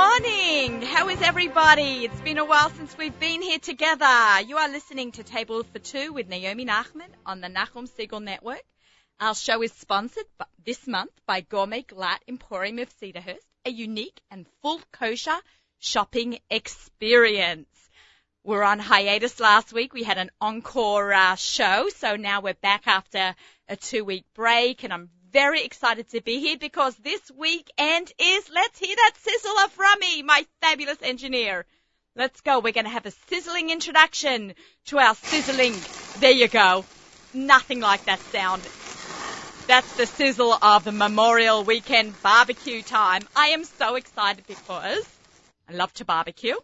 morning. How is everybody? It's been a while since we've been here together. You are listening to Table for Two with Naomi Nachman on the Nachum Segal Network. Our show is sponsored this month by Gourmet Glatt Emporium of Cedarhurst, a unique and full kosher shopping experience. We're on hiatus last week. We had an encore uh, show, so now we're back after a two week break and I'm very excited to be here because this weekend is, let's hear that sizzle of Rami, my fabulous engineer. Let's go. We're going to have a sizzling introduction to our sizzling. There you go. Nothing like that sound. That's the sizzle of the Memorial Weekend barbecue time. I am so excited because I love to barbecue.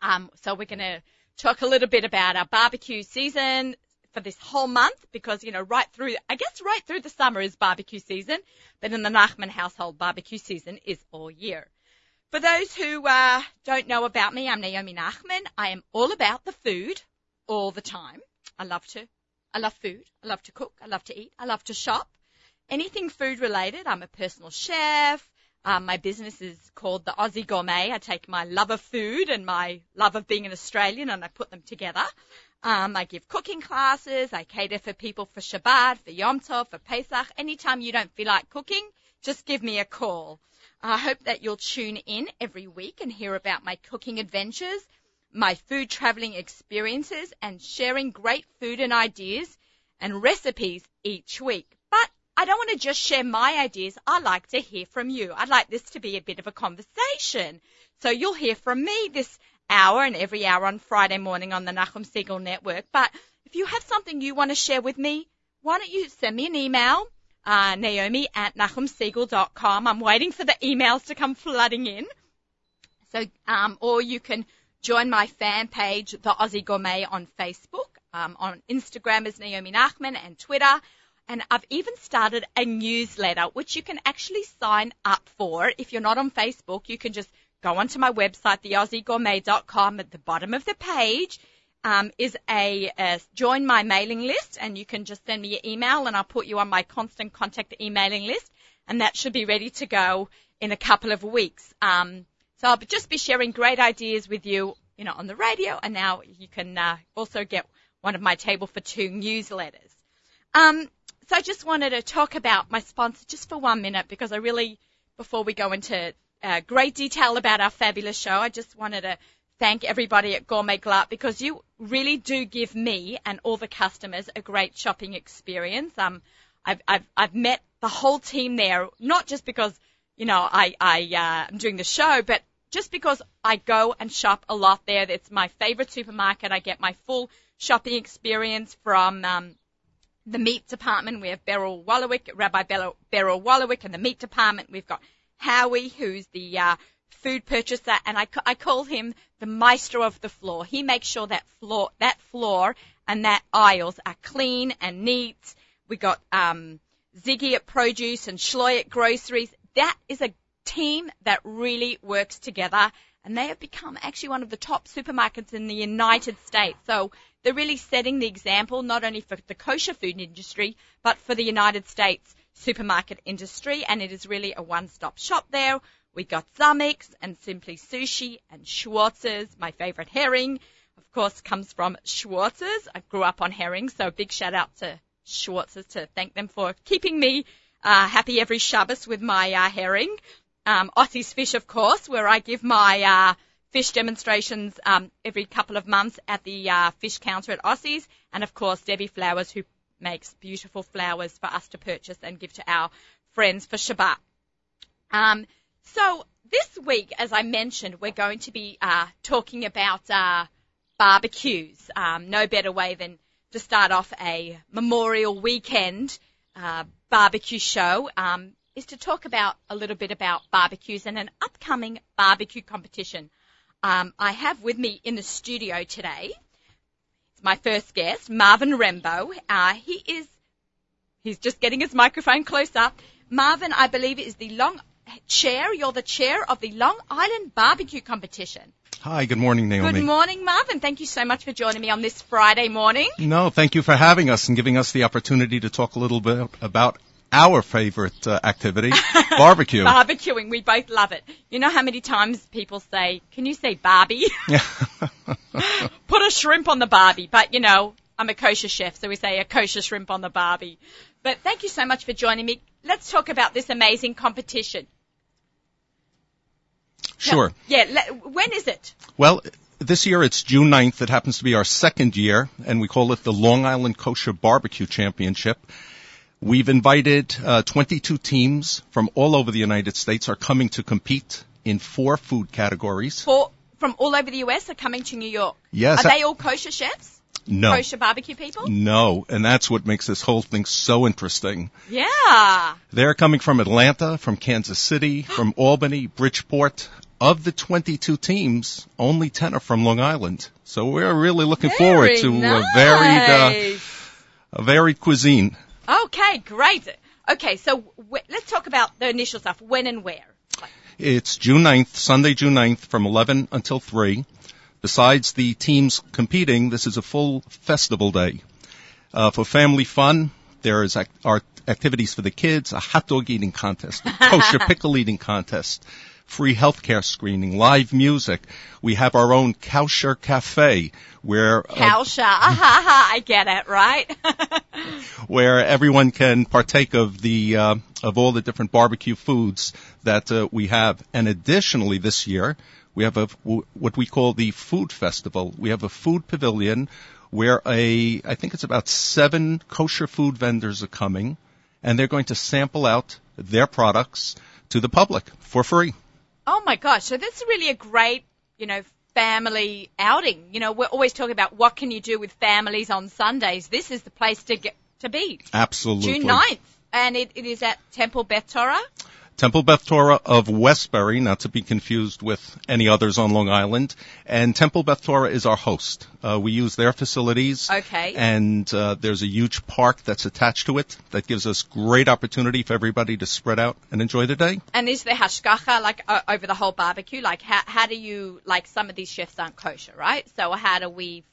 Um, so we're going to talk a little bit about our barbecue season, for this whole month because, you know, right through, I guess right through the summer is barbecue season, but in the Nachman household, barbecue season is all year. For those who uh, don't know about me, I'm Naomi Nachman. I am all about the food all the time. I love to, I love food. I love to cook. I love to eat. I love to shop. Anything food related. I'm a personal chef. Um, my business is called the Aussie Gourmet. I take my love of food and my love of being an Australian and I put them together. Um, I give cooking classes. I cater for people for Shabbat, for Yom Tov, for Pesach. Anytime you don't feel like cooking, just give me a call. I hope that you'll tune in every week and hear about my cooking adventures, my food traveling experiences, and sharing great food and ideas and recipes each week. But I don't want to just share my ideas. I like to hear from you. I'd like this to be a bit of a conversation. So you'll hear from me this hour and every hour on Friday morning on the Nachum Segal Network. But if you have something you want to share with me, why don't you send me an email, uh, naomi at nachumsegal.com. I'm waiting for the emails to come flooding in. So, um, or you can join my fan page, The Aussie Gourmet, on Facebook. Um, on Instagram is Naomi Nachman and Twitter. And I've even started a newsletter, which you can actually sign up for. If you're not on Facebook, you can just go onto my website, theaussiegourmet.com. At the bottom of the page um, is a, a, join my mailing list, and you can just send me your email, and I'll put you on my constant contact emailing list, and that should be ready to go in a couple of weeks. Um, so I'll just be sharing great ideas with you, you know, on the radio, and now you can uh, also get one of my table for two newsletters. Um, so I just wanted to talk about my sponsor just for one minute because I really, before we go into uh, great detail about our fabulous show. I just wanted to thank everybody at Gourmet Glatt because you really do give me and all the customers a great shopping experience. Um, I've, I've, I've met the whole team there, not just because, you know, I, I, uh, am doing the show, but just because I go and shop a lot there. It's my favorite supermarket. I get my full shopping experience from, um, the meat department. We have Beryl Wallowik, Rabbi Beryl Wallowik in the meat department. We've got Howie, who's the uh, food purchaser, and I, I call him the maestro of the floor. He makes sure that floor, that floor and that aisles are clean and neat. We got um, Ziggy at produce and Shloy at groceries. That is a team that really works together, and they have become actually one of the top supermarkets in the United States. So they're really setting the example not only for the kosher food industry, but for the United States supermarket industry, and it is really a one-stop shop there. We got Zomick's and Simply Sushi and Schwartz's, my favorite herring, of course, comes from Schwartz's. I grew up on herring, so big shout out to Schwartz's to thank them for keeping me uh, happy every Shabbos with my uh, herring. Um, Aussie's Fish, of course, where I give my uh, fish demonstrations um, every couple of months at the uh, fish counter at Aussie's, and of course Debbie Flowers, who makes beautiful flowers for us to purchase and give to our friends for Shabbat. Um, so this week, as I mentioned, we're going to be uh, talking about uh, barbecues. Um, no better way than to start off a Memorial Weekend uh, barbecue show um, is to talk about a little bit about barbecues and an upcoming barbecue competition. Um, I have with me in the studio today my first guest, Marvin Rembo. Uh, he is, he's just getting his microphone close up. Marvin, I believe, is the long chair. You're the chair of the Long Island Barbecue Competition. Hi, good morning, Naomi. Good morning, Marvin. Thank you so much for joining me on this Friday morning. No, thank you for having us and giving us the opportunity to talk a little bit about our favorite uh, activity, barbecue. Barbecuing, we both love it. You know how many times people say, "Can you say Barbie?" Put a shrimp on the Barbie, but you know, I'm a kosher chef, so we say a kosher shrimp on the Barbie. But thank you so much for joining me. Let's talk about this amazing competition. Sure. Yeah, le- when is it? Well, this year it's June 9th. It happens to be our second year, and we call it the Long Island Kosher Barbecue Championship. We've invited uh, 22 teams from all over the United States are coming to compete in four food categories. For from all over the US are coming to New York. Yes. Are they all kosher chefs? No. Kosher barbecue people? No, and that's what makes this whole thing so interesting. Yeah. They're coming from Atlanta, from Kansas City, from Albany, Bridgeport. Of the 22 teams, only 10 are from Long Island. So we're really looking forward to nice. a varied, uh, a varied cuisine. Okay, great. Okay, so w- let's talk about the initial stuff. When and where? It's June 9th, Sunday, June 9th from 11 until 3. Besides the teams competing, this is a full festival day. Uh, for family fun, there is ac- art activities for the kids, a hot dog eating contest, a kosher pickle eating contest, free healthcare screening, live music. We have our own kosher cafe where uh, Kausha. Ah, I get it, right? where everyone can partake of the uh, of all the different barbecue foods that uh, we have. And additionally, this year we have a what we call the food festival. We have a food pavilion where a I think it's about seven kosher food vendors are coming, and they're going to sample out their products to the public for free. Oh my gosh, so this is really a great, you know, family outing. You know, we're always talking about what can you do with families on Sundays. This is the place to get to be. Absolutely. June 9th. And it, it is at Temple Beth Torah. Temple Beth Torah of Westbury, not to be confused with any others on Long Island. And Temple Beth Torah is our host. Uh, we use their facilities. Okay. And uh, there's a huge park that's attached to it that gives us great opportunity for everybody to spread out and enjoy the day. And is there hashgacha like o- over the whole barbecue? Like how how do you like some of these chefs aren't kosher, right? So how do we,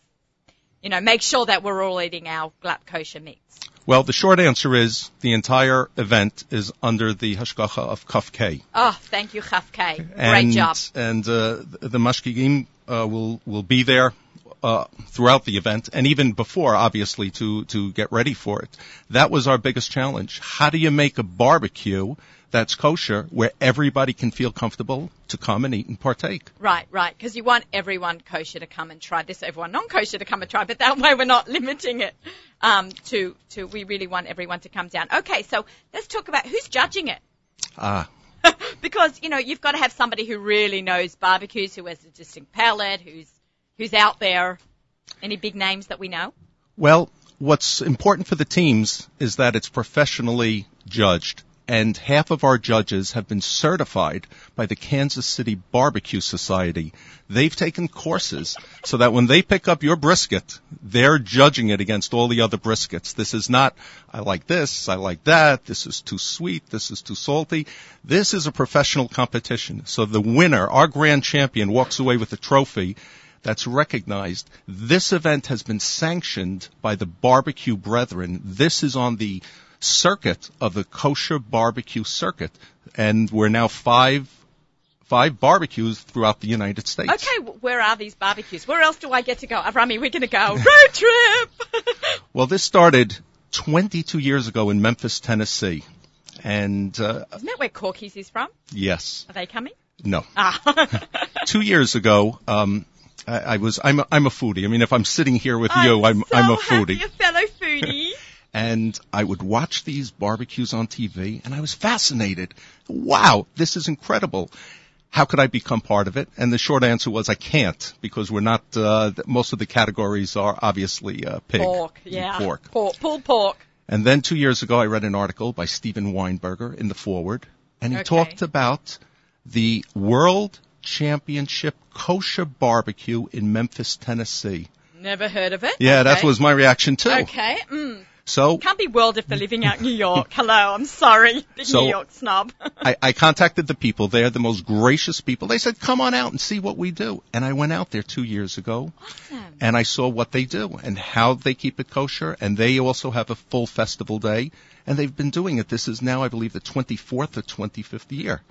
you know, make sure that we're all eating our glatt kosher meats? Well, the short answer is the entire event is under the hashgacha of Kaf K. Oh, thank you, Chafke. Great and, job. And uh, the mashgichim uh, will will be there uh, throughout the event, and even before, obviously, to to get ready for it. That was our biggest challenge. How do you make a barbecue that's kosher where everybody can feel comfortable to come and eat and partake? Right, right. Because you want everyone kosher to come and try this, everyone non-kosher to come and try, but that way we're not limiting it um, to to. We really want everyone to come down. Okay, so let's talk about who's judging it. Ah, because you know you've got to have somebody who really knows barbecues, who has a distinct palate, who's who's out there. Any big names that we know? Well, what's important for the teams is that it's professionally judged. And half of our judges have been certified by the Kansas City Barbecue Society. They've taken courses so that when they pick up your brisket, they're judging it against all the other briskets. This is not, I like this, I like that, this is too sweet, this is too salty. This is a professional competition. So the winner, our grand champion, walks away with a trophy that's recognized. This event has been sanctioned by the Barbecue Brethren. This is on the circuit of the kosher barbecue circuit, and we're now five five barbecues throughout the United States. Okay, where are these barbecues? Where else do I get to go? Uh, Rami, we're going to go road trip. Well, this started 22 years ago in Memphis, Tennessee, and uh, Isn't that where Corky's is from? yes, Are they coming? no, Ah. two years ago. Um, I, I was I'm a, I'm a foodie. I mean, if I'm sitting here with you, I'm so I'm a happy, foodie. a fellow foodie. And I would watch these barbecues on TV, and I was fascinated. Wow, this is incredible. How could I become part of it? And the short answer was I can't because we're not. Uh, most of the categories are obviously uh, pig, pork, yeah. pork. Pork, pulled pork. And then two years ago, I read an article by Steven Weinberger in the forward, and he Okay. talked about the World Championship Kosher Barbecue in Memphis, Tennessee. Never heard of it. Yeah, that was my reaction too. Okay. Mm. So Can't be world if they're living out in New York. Hello, I'm sorry, big So- New York snob. I, I contacted the people. They're the most gracious people. They said, come on out and see what we do. And I went out there two years ago awesome. and I saw what they do and how they keep it kosher. And they also have a full festival day. And they've been doing it. This is now, I believe, the 24th or 25th year.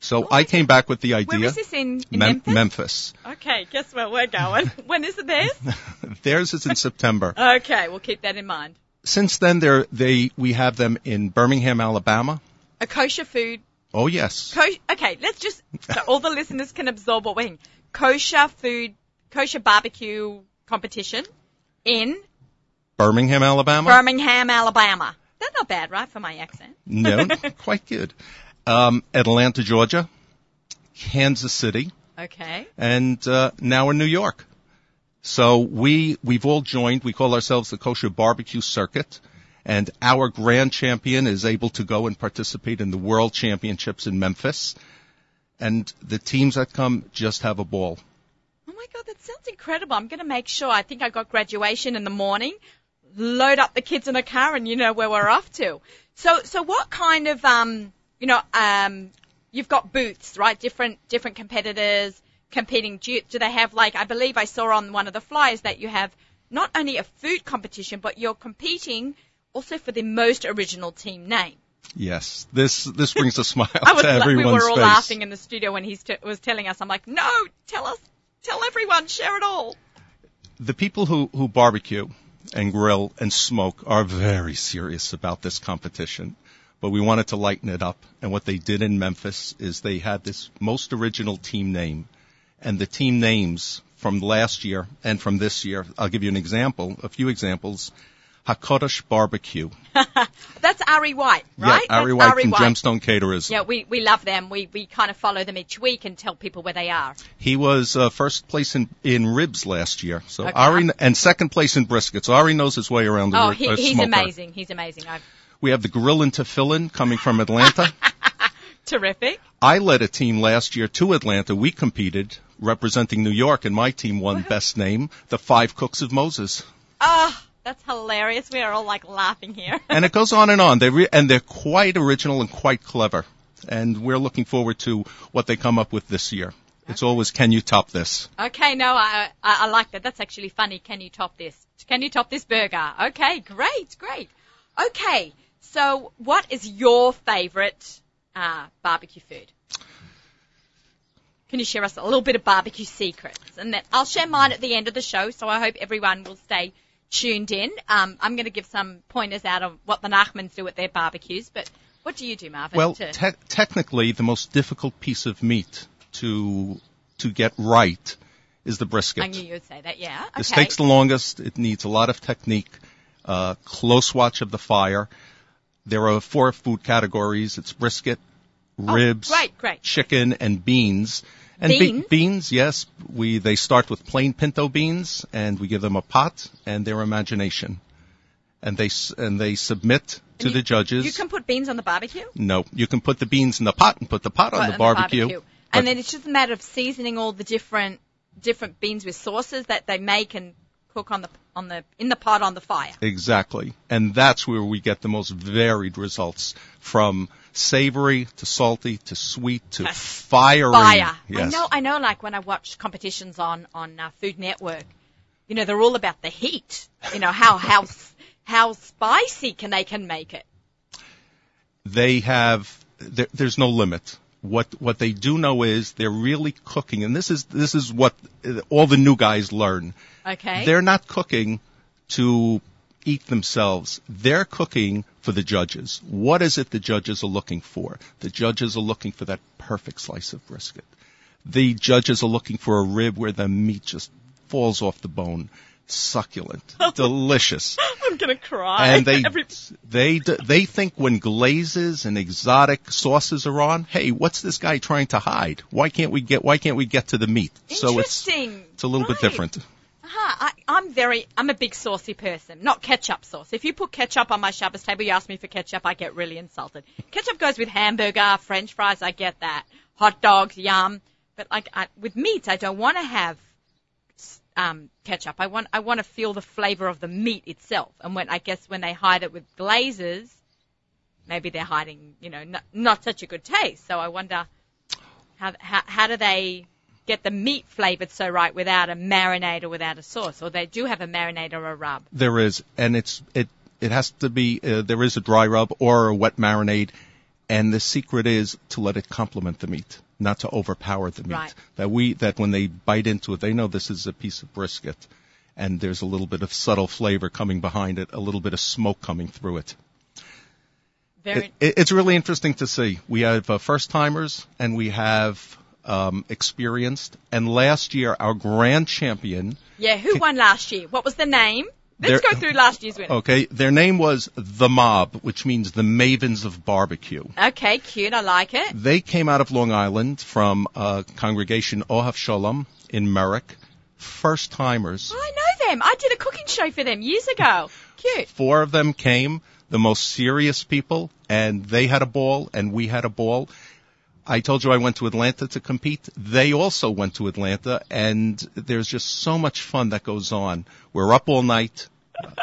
So I came back with the idea. Where is this in, in Mem- Memphis? Memphis. Okay, guess where we're going. when is it theirs? Theirs is in September. Okay, we'll keep that in mind. Since then, they're, they we have them in Birmingham, Alabama. A kosher food. Oh yes, Co- okay, let's just so all the listeners can absorb what we're saying. Kosher food, kosher barbecue competition in Birmingham, Alabama. Birmingham, Alabama. That's not bad, right, for my accent? no, quite good. Um, Atlanta, Georgia, Kansas City, Okay. and uh, now in New York. So we we've all joined. We call ourselves the Kosher Barbecue Circuit, and our grand champion is able to go and participate in the World Championships in Memphis. And the teams that come just have a ball. Oh my god, that sounds incredible. I'm going to make sure. I think I got graduation in the morning. Load up the kids in a car, and you know where we're off to. So, so what kind of um, you know, um, you've got booths, right? Different different competitors competing. Do, you, do they have like? I believe I saw on one of the flyers that you have not only a food competition, but you're competing also for the most original team name. Yes, this this brings a smile I was to la- we were all face. laughing in the studio when he st- was telling us. I'm like, no, tell us, tell everyone, share it all. the people who, who barbecue and grill and smoke are very serious about this competition. But we wanted to lighten it up. And what they did in Memphis is they had this most original team name. And the team names from last year and from this year, I'll give you an example, a few examples. Hakadosh Barbecue. That's Ari White, right? Yeah, Ari White from Gemstone Caterers. Yeah, we, we love them. We, we kind of follow them each week and tell people where they are. He was uh, first place in, in ribs last year. So Okay. Ari, and second place in briskets. So Ari knows his way around the Oh, he, uh, he's smoker. amazing. He's amazing. I've, We have the grill and tefillin coming from Atlanta. terrific. I led a team last year to Atlanta. We competed representing New York, and my team won best name, the Five Cooks of Moses. Oh, that's hilarious. We are all like laughing here. And it goes on and on. They re- and they're quite original and quite clever. And we're looking forward to what they come up with this year. It's always, can you top this? Okay, no, I, I, I like that. That's actually funny. Can you top this? Can you top this burger? Okay, great, great. Okay, so what is your favorite uh, barbecue food? Can you share us a little bit of barbecue secrets? And then I'll share mine at the end of the show, so I hope everyone will stay tuned in. Um, I'm going to give some pointers out of what the Nachmans do at their barbecues, but what do you do, Marvin? Well, to- te- technically, the most difficult piece of meat to to get right is the brisket. I knew you would say that, yeah. Okay. This takes the longest. It needs a lot of technique, uh, close watch of the fire. There are four food categories. It's brisket, Oh, ribs, Oh, great, great. chicken, and beans. And be- Beans? yes. We they start with plain pinto beans, and we give them a pot and their imagination, and they and they submit to you- the judges. You can put beans on the barbecue? no, you can put the beans in the pot and put the pot on the on barbecue. And then it's just a matter of seasoning all the different different beans with sauces that they make and cook on the on the in the pot on the fire. Exactly. And that's where we get the most varied results from savory to salty to sweet to fiery. Fire. I know. I know. Like when I watch competitions on on uh, Food Network, you know, they're all about the heat. You know how how how spicy can they can make it. They have, there, there's no limit. What, what they do know is they're really cooking, and this is, this is what uh, all the new guys learn. Okay. They're not cooking to eat themselves. They're cooking for the judges. What is it the judges are looking for? The judges are looking for that perfect slice of brisket. The judges are looking for a rib where the meat just falls off the bone. Succulent. delicious. I'm gonna cry. And they, Every- they, they think when glazes and exotic sauces are on, hey, what's this guy trying to hide? Why can't we get, why can't we get to the meat? So it's, it's a little bit different. Aha, I, I'm very, I'm a big saucy person, not ketchup sauce. If you put ketchup on my Shabbos table, you ask me for ketchup, I get really insulted. Ketchup goes with hamburger, french fries, I get that. Hot dogs, yum. But like, I, with meat, I don't want to have um, ketchup. I want I want to feel the flavor of the meat itself. And when I guess when they hide it with glazes, maybe they're hiding, you know, not, not such a good taste. So I wonder how how, how do they get the meat flavored so right without a marinade or without a sauce, or they do have a marinade or a rub. There is, and it's it it has to be uh, there is a dry rub or a wet marinade, and the secret is to let it complement the meat, not to overpower the meat. Right. That we that when they bite into it, they know this is a piece of brisket, and there's a little bit of subtle flavor coming behind it, a little bit of smoke coming through it. Very It, it, it's really interesting to see. We have uh, first timers and we have um, experienced. And last year, our grand champion, yeah. Who won last year? What was the name? Let's go through last year's winner. okay, their name was the Mob, which means the Mavens of Barbecue. Okay, cute. I like it. They came out of Long Island from uh, congregation Ohav Shalom in Merrick. First timers. I know them. I did a cooking show for them years ago. Cute. Four of them came, the most serious people, and they had a ball, and we had a ball. I told you I went to Atlanta to compete. They also went to Atlanta, and there's just so much fun that goes on. We're up all night.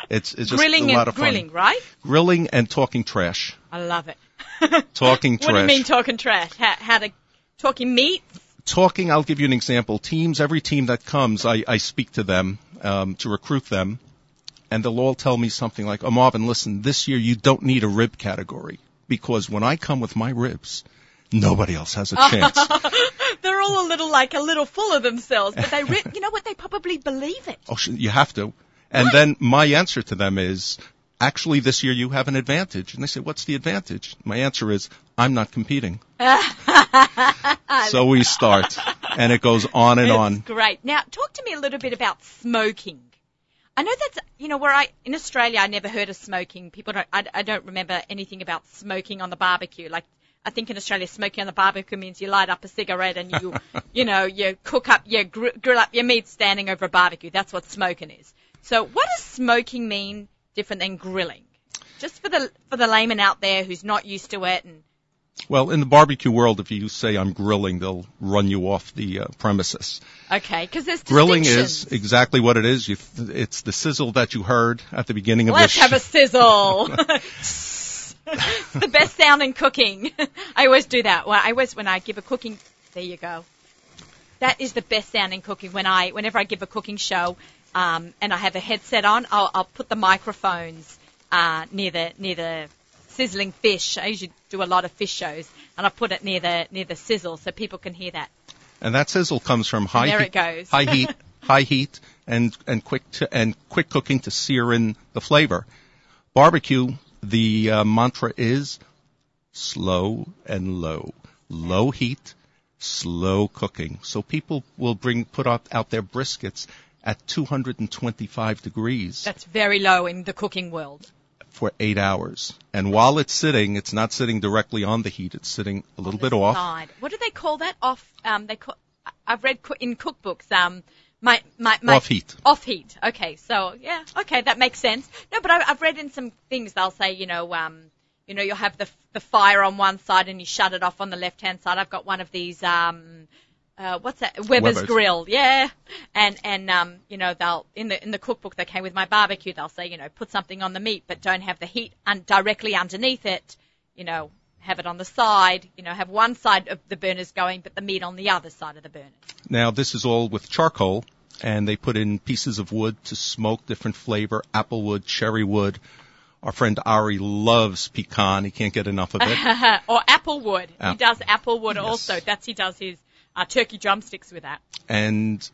It's, it's just grilling a lot of fun. grilling, right? Grilling and talking trash. I love it. Talking trash. What do you mean talking trash? How, how to talking meat? talking, I'll give you an example. Teams, every team that comes, I, I speak to them um, to recruit them, and they'll all tell me something like, "Oh, Marvin, listen, this year you don't need a rib category because when I come with my ribs, nobody else has a oh. chance." They're all a little like a little full of themselves, but they, re- you know what? They probably believe it. oh, you have to. And then my answer to them is, actually, this year you have an advantage. And they say, what's the advantage? My answer is, I'm not competing. so we start, and it goes on and It's on. great. Now, talk to me a little bit about smoking. I know that's, you know, where I, in Australia, I never heard of smoking. People don't, I, I don't remember anything about smoking on the barbecue. Like, I think in Australia, smoking on the barbecue means you light up a cigarette and you, you know, you cook up, you gr- grill up your meat standing over a barbecue. That's what smoking is. So what does smoking mean different than grilling? Just for the, for the layman out there who's not used to it and, Well, in the barbecue world, if you say I'm grilling, they'll run you off the uh, premises. okay, cause there's Grilling is exactly what it is. You th- it's the sizzle that you heard at the beginning of Let's the have a sizzle. the best sound in cooking. I always do that. Well, I always when I give a cooking. There you go. That is the best sound in cooking. When I, whenever I give a cooking show, um, and I have a headset on, I'll, I'll put the microphones uh, near the near the sizzling fish. I usually do a lot of fish shows, and I put it near the near the sizzle so people can hear that. and that sizzle comes from high there heat, it goes. high heat, high heat, and and quick to, and quick cooking to sear in the flavor. Barbecue, the uh, mantra is slow and low, low heat, slow cooking. So people will bring put out, out their briskets at 225 degrees. That's very low in the cooking world. for eight hours. And while it's sitting, it's not sitting directly on the heat. It's sitting a little bit the off. What do they call that? Off. Um, they call. I've read in cookbooks. Um, my my, my Off heat. Off heat. Okay, so yeah, okay, that makes sense. No, but I, I've read in some things they'll say, you know, um, you know, you'll have the the fire on one side and you shut it off on the left hand side. I've got one of these. Um, uh, what's that? Weber's, Weber's. grill, yeah. And and um, you know, they'll in the in the cookbook that came with my barbecue, they'll say, you know, put something on the meat, but don't have the heat un- directly underneath it. You know, have it on the side. You know, have one side of the burners going, but the meat on the other side of the burners. Now this is all with charcoal, and they put in pieces of wood to smoke different flavor: apple wood, cherry wood. Our friend Ari loves pecan. He can't get enough of it. or apple wood. He does apple wood Yes. also. That's he does his uh, turkey drumsticks with that. and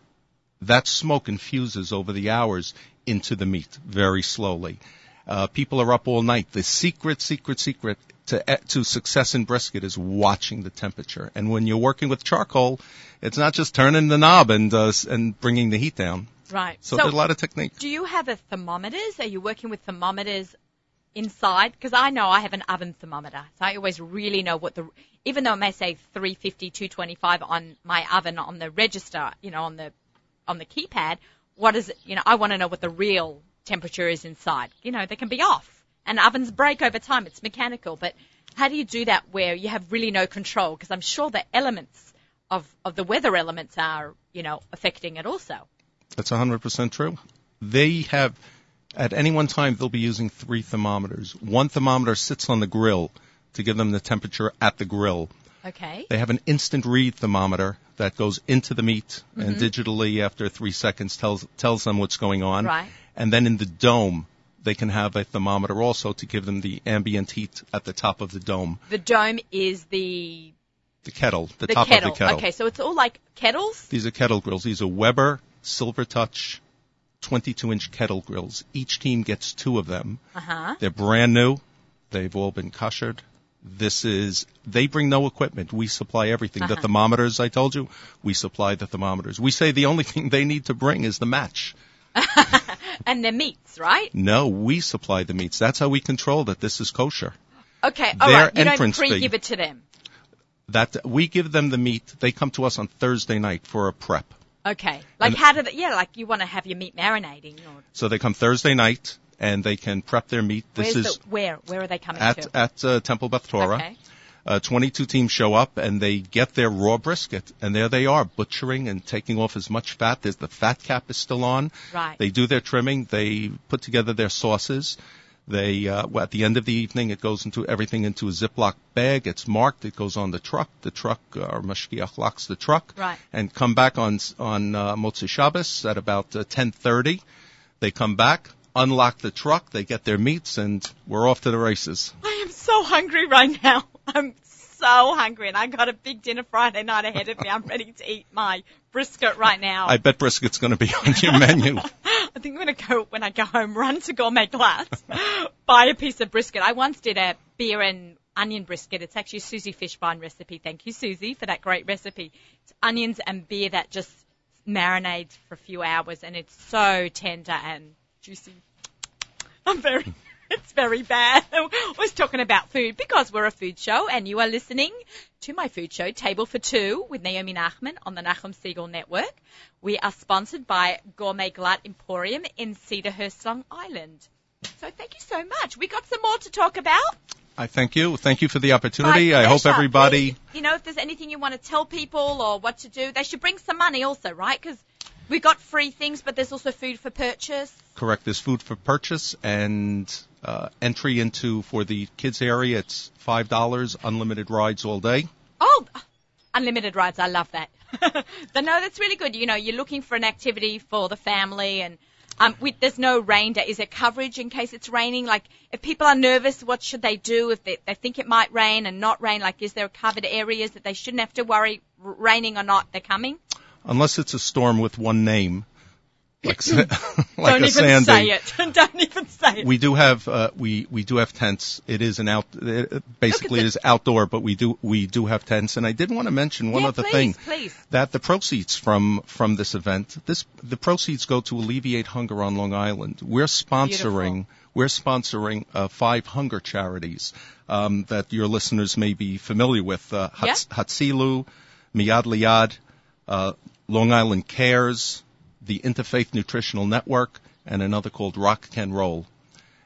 that smoke infuses over the hours into the meat very slowly. Uh, people are up all night. The secret, secret, secret to eh, to success in brisket is watching the temperature. And when you're working with charcoal, it's not just turning the knob and uh, and bringing the heat down. Right. So, there's a lot of technique. do you have a thermometers? Are you working with thermometers inside? Because I know I have an oven thermometer, so I always really know what the even though it may say 350, 225 on my oven on the register, you know, on the on the keypad, what is it? You know, I want to know what the real temperature is inside. You know, they can be off, and ovens break over time. It's mechanical, but how do you do that where you have really no control? Because I'm sure the elements of of the weather elements are, you know, affecting it also. That's 100% true. They have, at any one time, they'll be using three thermometers. One thermometer sits on the grill to give them the temperature at the grill. Okay. They have an instant read thermometer that goes into the meat and mm-hmm. digitally after three seconds tells tells them what's going on. Right. And then in the dome, they can have a thermometer also to give them the ambient heat at the top of the dome. The dome is the The kettle, the, the top kettle. of the kettle. Okay, so it's all like kettles. These are kettle grills. These are Weber Silver Touch 22 inch kettle grills. Each team gets two of them. Uh huh. They're brand new. They've all been koshered. This is, they bring no equipment. We supply everything. The Uh-huh. thermometers, I told you, we supply the thermometers. We say the only thing they need to bring is the match. And their meats, right? No, we supply the meats. That's how we control that this is kosher. Okay, all Their right. You don't entrance fee. pre-give it to them. That, we give them the meat. They come to us on Thursday night for a prep. Okay. Like And- how do they, yeah, like you want to have your meat marinating or So they come Thursday night and they can prep their meat. This where's is the, where, where are they coming at, to? at uh, Temple Beth Torah. Okay. Uh, 22 teams show up and they get their raw brisket, and there they are, butchering and taking off as much fat. There's the fat cap is still on. Right. They do their trimming. They put together their sauces. They uh, well, at the end of the evening, it goes into everything into a Ziploc bag. It's marked. It goes on the truck. The truck, uh, or mashgiach locks the truck, Right. and come back on on uh, Motzei Shabbos at about uh, 10:30. They come back, unlock the truck. They get their meats, and we're off to the races. I am so hungry right now. I'm so hungry and I got a big dinner Friday night ahead of me. I'm ready to eat my brisket right now. I bet brisket's going to be on your menu. I think I'm going to go, when I go home, run to Gourmet Glatt, buy a piece of brisket. I once did a beer and onion brisket. It's actually a Susie Fishbein recipe. Thank you, Susie, for that great recipe. It's onions and beer that just marinades for a few hours and it's so tender and juicy. I'm very, it's very bad. I was talking about food because we're a food show and you are listening to my food show, Table for Two with Naomi Nachman on the Nachum Segal Network. We are sponsored by Gourmet Glatt Emporium in Cedarhurst, Long Island. So thank you so much. We got some more to talk about. I thank you. Thank you for the opportunity. I hope everybody. Please, you know, if there's anything you want to tell people or what to do, they should bring some money also, right? Because we got free things, but there's also food for purchase. Correct. There's food for purchase and uh, entry into for the kids area. It's five dollars, unlimited rides all day. Oh, unlimited rides. I love that. but no, that's really good. You know, you're looking for an activity for the family and um, we, there's no rain day. Is there coverage in case it's raining? Like, if people are nervous, what should they do if they, they think it might rain and not rain? Like, is there covered areas that they shouldn't have to worry, raining or not, they're coming? Unless it's a storm with one name, like like Don't a even Sandy. say it. Don't even say it. We do have uh, we we do have tents. It is an out. It, basically, it is outdoor, but we do we do have tents. And I did want to mention one yeah, other please, thing. please. that the proceeds from from this event this the proceeds go to alleviate hunger on Long Island. We're sponsoring we're sponsoring uh, five hunger charities um, that your listeners may be familiar with: uh, Hats- Hatzilu, Miyad Liad, uh, Long Island Cares, the Interfaith Nutritional Network, and another called Rock Can Roll.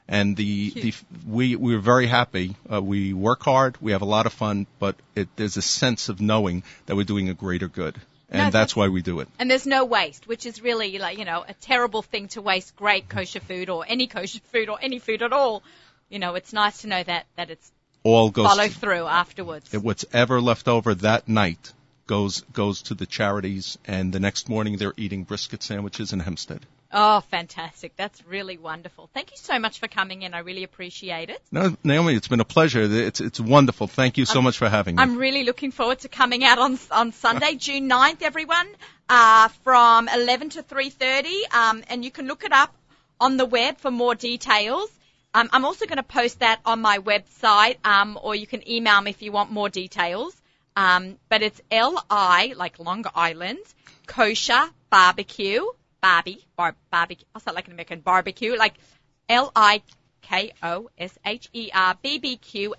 And the, the we we're very happy. Uh, we work hard. We have a lot of fun, but it, there's a sense of knowing that we're doing a greater good, and No, that's why we do it. And there's no waste, which is really like, you know, a terrible thing to waste great kosher food or any kosher food or any food at all. You know, it's nice to know that, that it's All goes follow through afterwards. It, what's ever left over that night goes goes to the charities, and the next morning they're eating brisket sandwiches in Hempstead. Oh, fantastic. That's really wonderful. Thank you so much for coming in. I really appreciate it. No, Naomi, it's been a pleasure. It's it's wonderful. Thank you so much for having me. I'm really looking forward to coming out on on Sunday, June 9th, everyone, uh, from 11 to 3:30, um, and you can look it up on the web for more details. Um, I'm also going to post that on my website, um, or you can email me if you want more details. Um, but it's L I like Long Island kosher barbecue Barbie bar, barbecue. I'll say like an American barbecue, like L I K O S H E R B B Q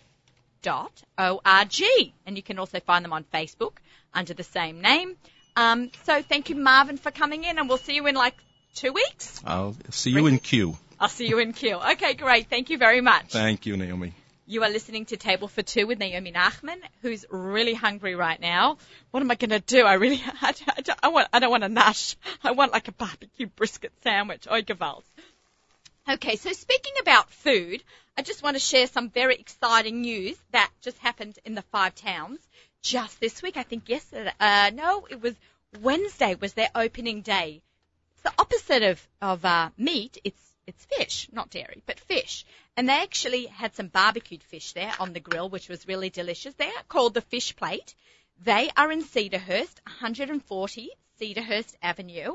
dot org, and you can also find them on Facebook under the same name. Um, so thank you, Marvin, for coming in, and we'll see you in like two weeks. I'll see you in Q. I'll see you in Q. Okay, great. Thank you very much. Thank you, Naomi. You are listening to Table for Two with Naomi Nachman, who's really hungry right now. What am I going to do? I really, I, I, I, want, I don't want a nash. I want like a barbecue brisket sandwich. Oi, gewalt. Okay, so speaking about food, I just want to share some very exciting news that just happened in the five towns just this week. I think yesterday, uh, no, it was Wednesday was their opening day. It's the opposite of, of, uh, meat. It's it's fish, not dairy, but fish. And they actually had some barbecued fish there on the grill, which was really delicious. They are called the Fish Plate. They are in Cedarhurst, 140 Cedarhurst Avenue.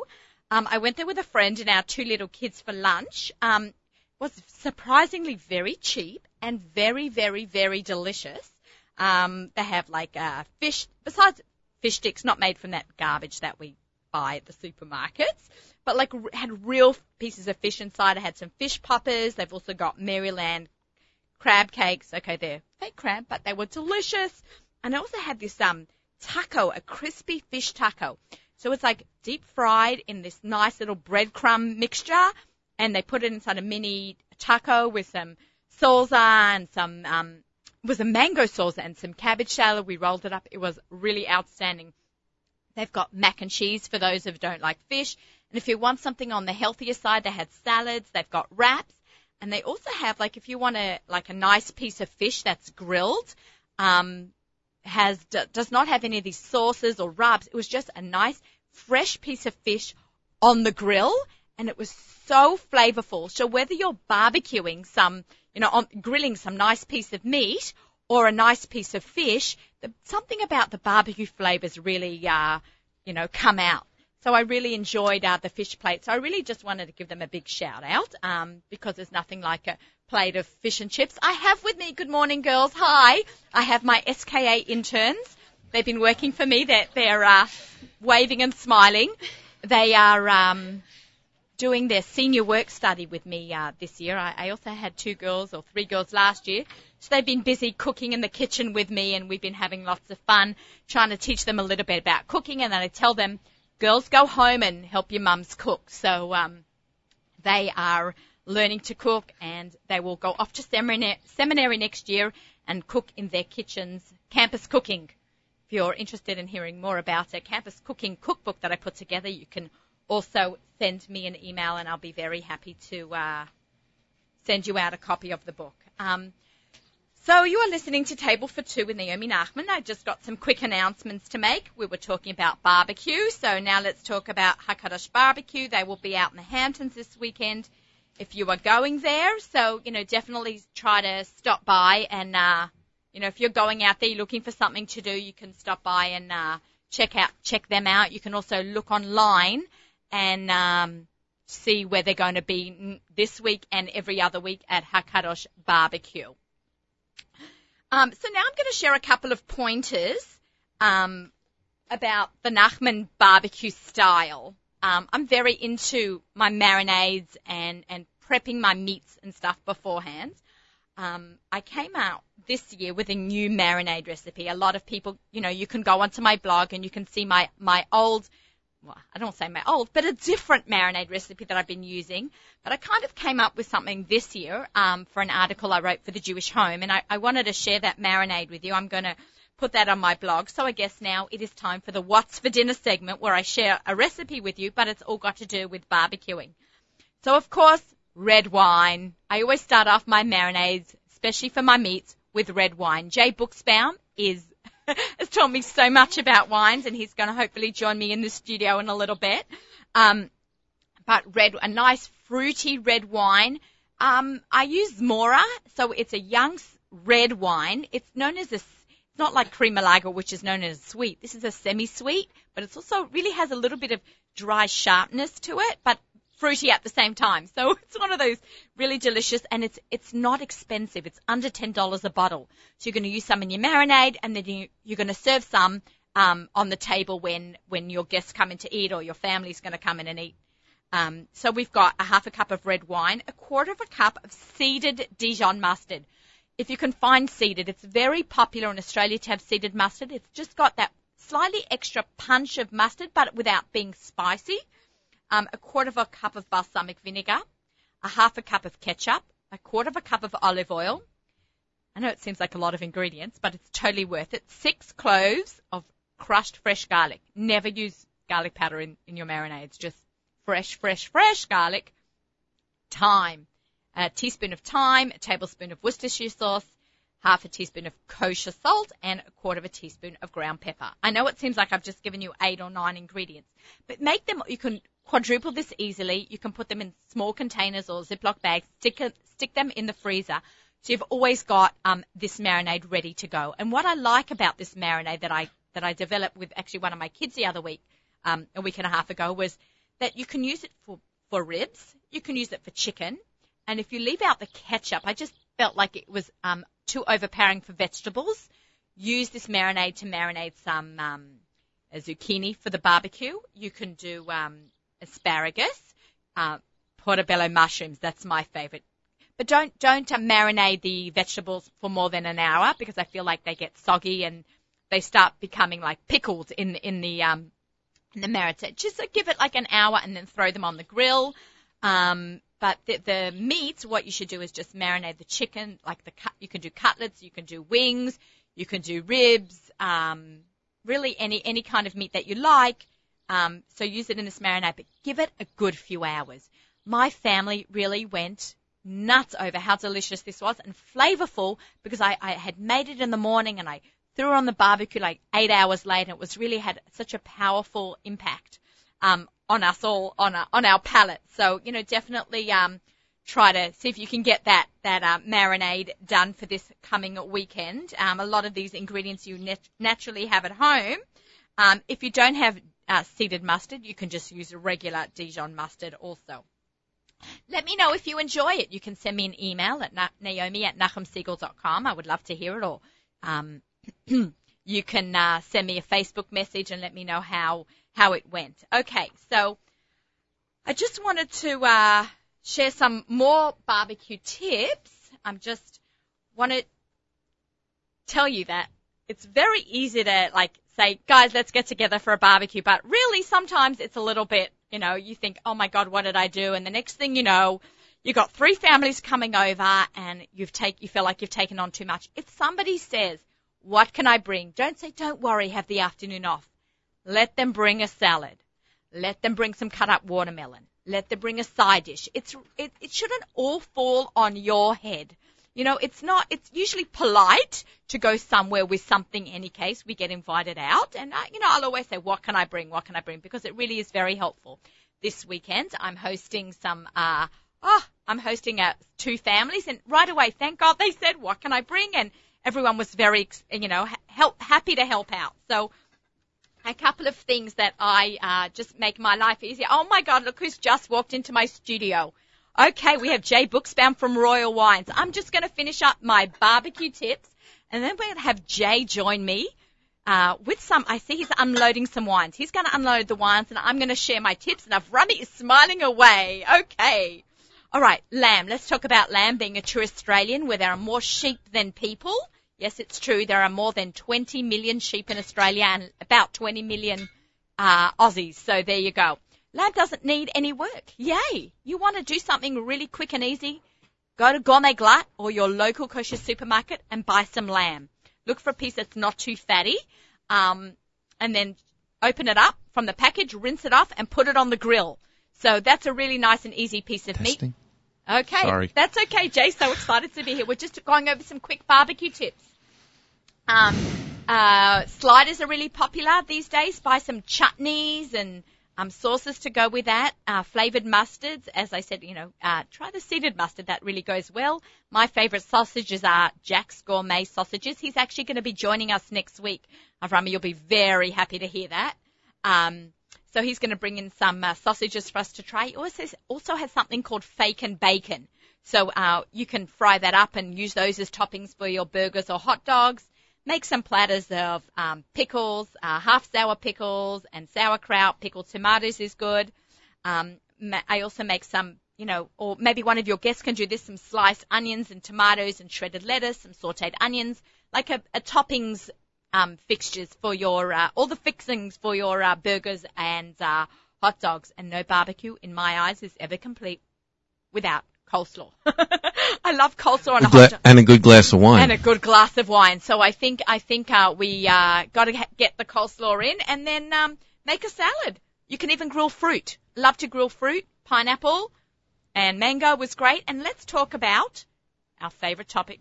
Um, I went there with a friend and our two little kids for lunch. Um, was surprisingly very cheap and very, very, very delicious. Um, they have like uh, fish, besides fish sticks, not made from that garbage that we buy at the supermarkets but like had real pieces of fish inside. I had some fish poppers. They've also got Maryland crab cakes. Okay, they're fake crab, but they were delicious. And I also had this um taco, a crispy fish taco. So it's like deep fried in this nice little breadcrumb mixture, and they put it inside a mini taco with some salsa and some um was a mango salsa and some cabbage salad. We rolled it up. It was really outstanding. They've got mac and cheese for those who don't like fish. And if you want something on the healthier side, they had salads, they've got wraps, and they also have like if you want a like a nice piece of fish that's grilled, um, has does not have any of these sauces or rubs. It was just a nice fresh piece of fish on the grill, and it was so flavorful. So whether you're barbecuing some, you know, on, grilling some nice piece of meat or a nice piece of fish, something about the barbecue flavors really, uh, you know, come out. So I really enjoyed uh, the fish plate. So I really just wanted to give them a big shout out um, because there's nothing like a plate of fish and chips. I have with me, good morning girls, hi. I have my SKA interns. They've been working for me. They're, they're uh, waving and smiling. They are um, doing their senior work study with me uh, this year. I, I also had two girls or three girls last year. So they've been busy cooking in the kitchen with me and we've been having lots of fun trying to teach them a little bit about cooking and then I tell them girls go home and help your mums cook. So um, they are learning to cook and they will go off to seminary, seminary next year and cook in their kitchens, campus cooking. If you're interested in hearing more about a campus cooking cookbook that I put together, you can also send me an email and I'll be very happy to uh, send you out a copy of the book. Um, so you are listening to Table for Two with Naomi Nachman. I just got some quick announcements to make. We were talking about barbecue, so now let's talk about Hakadosh Barbecue. They will be out in the Hamptons this weekend. If you are going there, so you know definitely try to stop by and uh, you know if you're going out there looking for something to do, you can stop by and uh, check out check them out. You can also look online and um, see where they're going to be this week and every other week at Hakadosh Barbecue. Um, so now I'm going to share a couple of pointers um, about the Nachman barbecue style. Um, I'm very into my marinades and, and prepping my meats and stuff beforehand. Um, I came out this year with a new marinade recipe. A lot of people, you know, you can go onto my blog and you can see my, my old well, I don't say my old, but a different marinade recipe that I've been using. But I kind of came up with something this year um, for an article I wrote for the Jewish Home, and I, I wanted to share that marinade with you. I'm going to put that on my blog. So I guess now it is time for the What's for Dinner segment where I share a recipe with you, but it's all got to do with barbecuing. So of course, red wine. I always start off my marinades, especially for my meats, with red wine. Jay Buchsbaum is taught me so much about wines, and he's going to hopefully join me in the studio in a little bit. Um, but red, a nice fruity red wine. Um, I use Mora, so it's a young red wine. It's known as a, it's not like Cream Malaga, which is known as sweet. This is a semi-sweet, but it's also really has a little bit of dry sharpness to it, but fruity at the same time. So it's one of those really delicious and it's, it's not expensive. It's under $10 a bottle. So you're going to use some in your marinade and then you, you're going to serve some, um, on the table when, when your guests come in to eat or your family's going to come in and eat. Um, so we've got a half a cup of red wine, a quarter of a cup of seeded Dijon mustard. If you can find seeded, it's very popular in Australia to have seeded mustard. It's just got that slightly extra punch of mustard, but without being spicy um, a quarter of a cup of balsamic vinegar, a half a cup of ketchup, a quarter of a cup of olive oil, I know it seems like a lot of ingredients, but it's totally worth it. Six cloves of crushed fresh garlic. Never use garlic powder in, in your marinades. Just fresh, fresh, fresh garlic. Thyme. A teaspoon of thyme, a tablespoon of Worcestershire sauce, half a teaspoon of kosher salt, and a quarter of a teaspoon of ground pepper. I know it seems like I've just given you eight or nine ingredients, but make them, you can quadruple this easily. You can put them in small containers or Ziploc bags, stick, stick them in the freezer. So you've always got um, this marinade ready to go. And what I like about this marinade that I that I developed with actually one of my kids the other week, um, a week and a half ago, was that you can use it for for ribs, you can use it for chicken, and if you leave out the ketchup, I just felt like it was um, too overpowering for vegetables. Use this marinade to marinate some um, zucchini for the barbecue. You can do um, asparagus, uh, portobello mushrooms. That's my favorite. But don't don't uh, marinate the vegetables for more than an hour because I feel like they get soggy and they start becoming like pickled in in the um in the marinade. Just uh, give it like an hour and then throw them on the grill. Um, but the, the meat, what you should do is just marinate the chicken, like the cut. You can do cutlets, you can do wings, you can do ribs, um, really any any kind of meat that you like. Um, so use it in this marinade, but give it a good few hours. My family really went nuts over how delicious this was and flavorful because I, I had made it in the morning and I threw it on the barbecue like eight hours later. It was really had such a powerful impact um, on us all on our, on our palate. So you know definitely um, try to see if you can get that that uh, marinade done for this coming weekend. Um, a lot of these ingredients you nat- naturally have at home. Um, if you don't have uh, seeded mustard, you can just use a regular Dijon mustard also. Let me know if you enjoy it. You can send me an email at na- naomi at nachumsegal.com. I would love to hear it all. Um, you can uh, send me a Facebook message and let me know how, how it went. Okay, so I just wanted to uh, share some more barbecue tips. I'm just want to tell you that it's very easy to like say, guys, let's get together for a barbecue, but really sometimes it's a little bit you know, you think, oh my God, what did I do? And the next thing you know, you got three families coming over and you've take, you feel like you've taken on too much. If somebody says, what can I bring? Don't say, don't worry, have the afternoon off. Let them bring a salad. Let them bring some cut up watermelon. Let them bring a side dish. It's, it, it shouldn't all fall on your head. You know, it's not, it's usually polite to go somewhere with something any case. We get invited out and, uh, you know, I'll always say, what can I bring? What can I bring? Because it really is very helpful. This weekend, I'm hosting some, uh, oh, I'm hosting uh, two families and right away, thank God they said, what can I bring? And everyone was very, you know, help, happy to help out. So, a couple of things that I uh, just make my life easier. Oh my God, look who's just walked into my studio. Okay, we have Jay Buchsbaum from Royal Wines. I'm just going to finish up my barbecue tips, and then we're going to have Jay join me uh, with some. I see he's unloading some wines. He's going to unload the wines, and I'm going to share my tips. And Rami is smiling away. Okay. All right, lamb. Let's talk about lamb being a true Australian, where there are more sheep than people. Yes, it's true. There are more than 20 million sheep in Australia and about 20 million uh, Aussies. So there you go. Lamb doesn't need any work. Yay! You want to do something really quick and easy? Go to Gourmet Glatt or your local kosher supermarket and buy some lamb. Look for a piece that's not too fatty, um, and then open it up from the package, rinse it off, and put it on the grill. So that's a really nice and easy piece of Testing. meat. Okay, Sorry. that's okay, Jay. So excited to be here. We're just going over some quick barbecue tips. Um, uh, sliders are really popular these days. Buy some chutneys and um, sauces to go with that, uh, flavored mustards. As I said, you know, uh, try the seeded mustard. That really goes well. My favorite sausages are Jack's Gourmet sausages. He's actually going to be joining us next week. Avrami, you'll be very happy to hear that. Um, so he's going to bring in some uh, sausages for us to try. He also, also has something called fake and bacon. So uh, you can fry that up and use those as toppings for your burgers or hot dogs. Make some platters of um, pickles, uh, half sour pickles and sauerkraut. Pickled tomatoes is good. Um, I also make some, you know, or maybe one of your guests can do this: some sliced onions and tomatoes and shredded lettuce, some sautéed onions, like a, a toppings um, fixtures for your uh, all the fixings for your uh, burgers and uh, hot dogs. And no barbecue, in my eyes, is ever complete without coleslaw. I love coleslaw and a hot dog. and a good glass of wine. And a good glass of wine. So I think I think uh, we uh, got to get the coleslaw in, and then um, make a salad. You can even grill fruit. Love to grill fruit, pineapple, and mango was great. And let's talk about our favourite topic,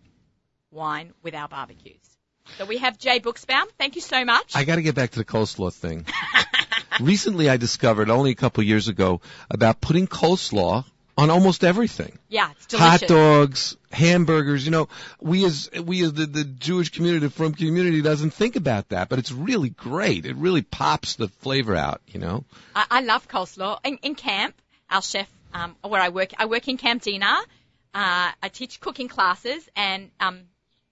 wine with our barbecues. So we have Jay Buchsbaum. Thank you so much. I got to get back to the coleslaw thing. Recently, I discovered only a couple years ago about putting coleslaw on almost everything. yeah, it's delicious. Hot dogs, hamburgers. You know, we as we as the, the Jewish community, the from community, doesn't think about that, but it's really great. It really pops the flavor out. You know. I, I love coleslaw. In, in camp, our chef, um, where I work, I work in Camp Dinar. Uh, I teach cooking classes, and um,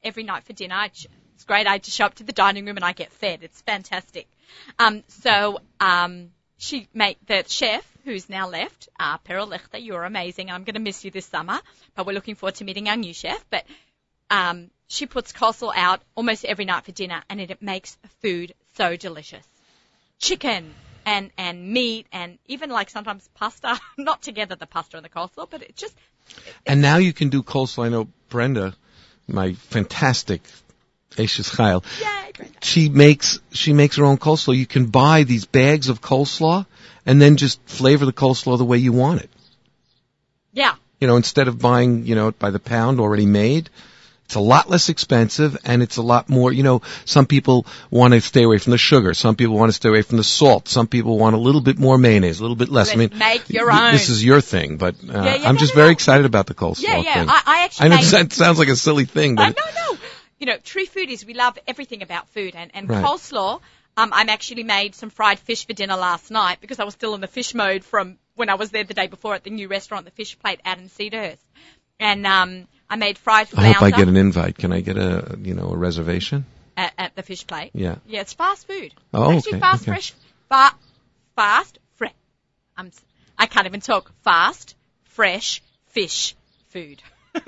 every night for dinner, I, ch- it's great. I just show up to the dining room and I get fed. It's fantastic. Um, so um, she made the chef, who's now left, uh, Peril Lechter. You're amazing. I'm going to miss you this summer, but we're looking forward to meeting our new chef. But um, she puts coleslaw out almost every night for dinner, and it, it makes food so delicious chicken and and meat and even like sometimes pasta. Not together the pasta and the coleslaw, but it just And now you can do coleslaw. I know Brenda, my fantastic Eishes Chayil. She makes she makes her own coleslaw. You can buy these bags of coleslaw and then just flavor the coleslaw the way you want it. Yeah, You know, instead of buying, you know, it by the pound already made, it's a lot less expensive and it's a lot more, you know, some people want to stay away from the sugar. Some people want to stay away from the salt. Some people want a little bit more mayonnaise, a little bit less. I Let's mean, make your th- own. This is your thing, but uh, Yeah, yeah, I'm no, just no, very no. excited about the coleslaw yeah, yeah. thing. I, I actually I know that sounds like a silly thing, I but no, no. You know, true foodies, we love everything about food, and and Right. coleslaw. Um, I'm actually made some fried fish for dinner last night because I was still in the fish mode from when I was there the day before at the new restaurant, the Fish Plate out in Cedarhurst. And um, I made fried I hope I get an invite. Can I get a, you know, a reservation? at, at the Fish Plate. Yeah. Yeah, it's fast food. Oh, It's actually okay, fast, okay. fresh, fa- fast, fresh. I'm, s- I can't even talk. Fast, fresh fish food.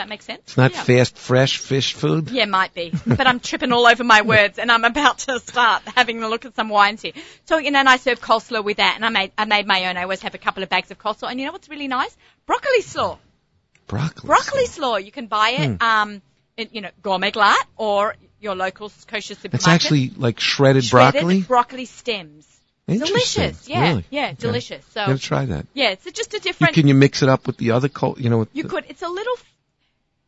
That makes sense? It's not yeah. fast, fresh fish food. Yeah, might be. But I'm tripping all over my words and I'm about to start having a look at some wines here. So, you know, and I serve coleslaw with that and I made, I made my own. I always have a couple of bags of coleslaw. And you know what's really nice? Broccoli slaw. Broccoli. Broccoli slaw. You can buy it, Hmm. um, in, you know, Gourmet Glatt or your local kosher supermarket. It's actually like shredded, Shredded broccoli. broccoli stems. Delicious. Yeah. Really? Yeah, Okay. delicious. So, Gotta try that. yeah, it's just a You, different. can you mix it up with the other col? You know, with You the- could. It's a little.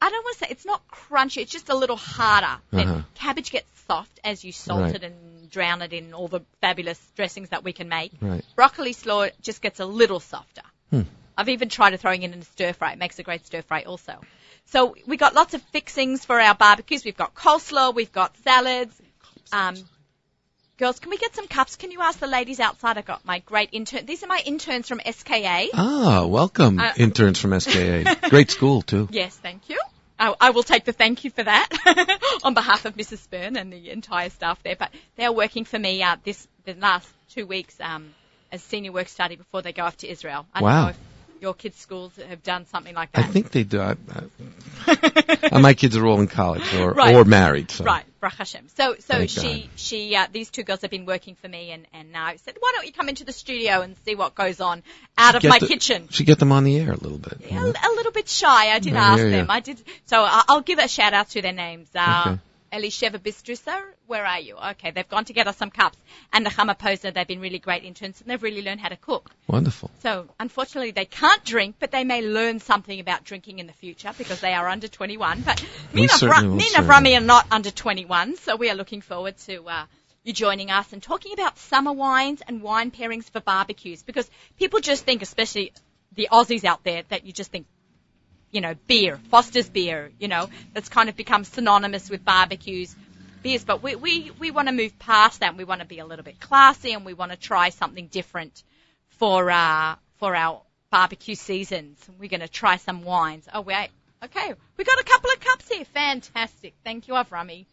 I don't want to say it's not crunchy. It's just a little harder. Uh-huh. Cabbage gets soft as you salt Right. it and drown it in all the fabulous dressings that we can make. Right. Broccoli slaw just gets a little softer. Hmm. I've even tried throwing it in a stir fry. It makes a great stir fry also. So we got lots of fixings for our barbecues. We've got coleslaw. We've got salads. Um, girls, can we get some cups? Can you ask the ladies outside? I've got my great intern. These are my interns from SKA. Ah, welcome, Uh, interns from SKA. Great school too. Yes, thank you. I, I will take the thank you for that on behalf of Mrs. Spurn and the entire staff there. But they're working for me uh, this the last two weeks um, as senior work study before they go off to Israel. I Wow. don't know if your kids' schools have done something like that. I think they do. I, I, my kids are all in college or Right. or married. So. Right, Baruch Hashem. So, so Thank she, God. she, uh, these two girls have been working for me, and and now I said, why don't you come into the studio and see what goes on out of my the- kitchen? She get them on the air a little bit. you a, know? a little bit shy. I did I ask ya. them. I did. So I- I'll give a shout out to their names. Uh, Okay. Elisheva Bistrisser, where are you? Okay, they've gone to get us some cups. And Nechama Poser, they've been really great interns and they've really learned how to cook. Wonderful. So unfortunately they can't drink, but they may learn something about drinking in the future because they are under 21. But certainly will Nina serve are not under 21, so we are looking forward to uh, you joining us and talking about summer wines and wine pairings for barbecues because people just think, especially the Aussies out there, that you just think you know, beer, Foster's beer, you know, that's kind of become synonymous with barbecues, beers. But we, we, we want to move past that we want to be a little bit classy and we want to try something different for, uh, for our barbecue seasons. We're going to try some wines. Oh, wait. Okay. We got a couple of cups here. Fantastic. Thank you, Avrami.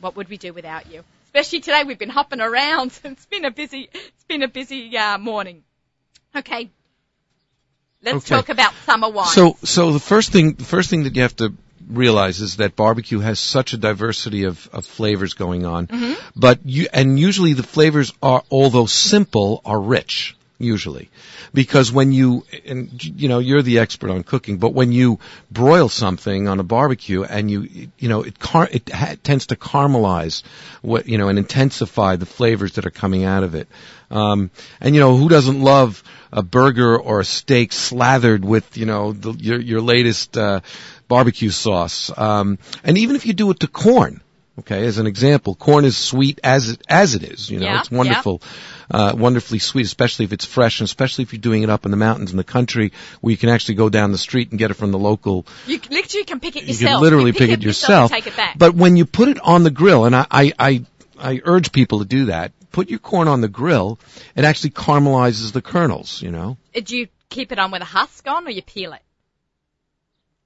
What would we do without you? Especially today, we've been hopping around. It's been a busy, it's been a busy, uh, morning. Okay. Let's Okay. talk about summer wine. So, so the first thing, the first thing that you have to realize is that barbecue has such a diversity of, of flavors going on, Mm-hmm. but you, and usually the flavors are, although simple, are rich. Usually. Because when you, and you know, you're the expert on cooking, but when you broil something on a barbecue and you, you know, it car, it ha- tends to caramelize what, you know, and intensify the flavors that are coming out of it. Um, and you know, who doesn't love a burger or a steak slathered with, you know, the, your, your latest, uh, barbecue sauce? Um, and even if you do it to corn, Okay, as an example, corn is sweet as it, as it is. You know, Yeah, it's wonderful, uh, wonderfully sweet, especially if it's fresh, and especially if you're doing it up in the mountains in the country where you can actually go down the street and get it from the local. You literally can pick it yourself. You can literally You pick it yourself. and take it back. But when you put it on the grill, and I, I, I, I urge people to do that, put your corn on the grill, it actually caramelizes the kernels. You know, Uh, Do you keep it on with a husk on, or you peel it?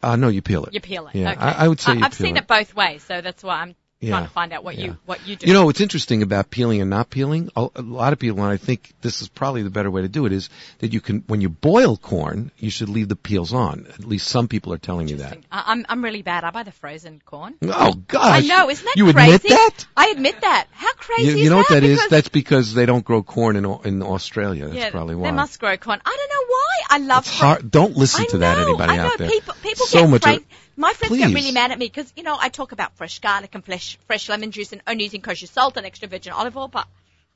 uh, no, you peel it. You peel it. Yeah, okay. I, I would say you I've peel seen it. it both ways, so that's why I'm Yeah, trying to find out what yeah. you what you do. You know what's interesting about peeling and not peeling? A, a lot of people, and I think this is probably the better way to do it, is that you can, when you boil corn, you should leave the peels on. At least some people are telling you that. I- I'm I'm really bad. I buy the frozen corn. Oh gosh! I know, isn't that you crazy? admit that? I admit that. How crazy You, is you know what that is? Because- That's because they don't grow corn in in Australia. That's yeah, probably why. they must grow corn. I don't know why. I love It's hard. Don't listen I to that, know, anybody I know. out there. People, people so get much. crazy. My friends get really mad at me because you know I talk about fresh garlic and fresh fresh lemon juice and only using kosher salt and extra virgin olive oil, but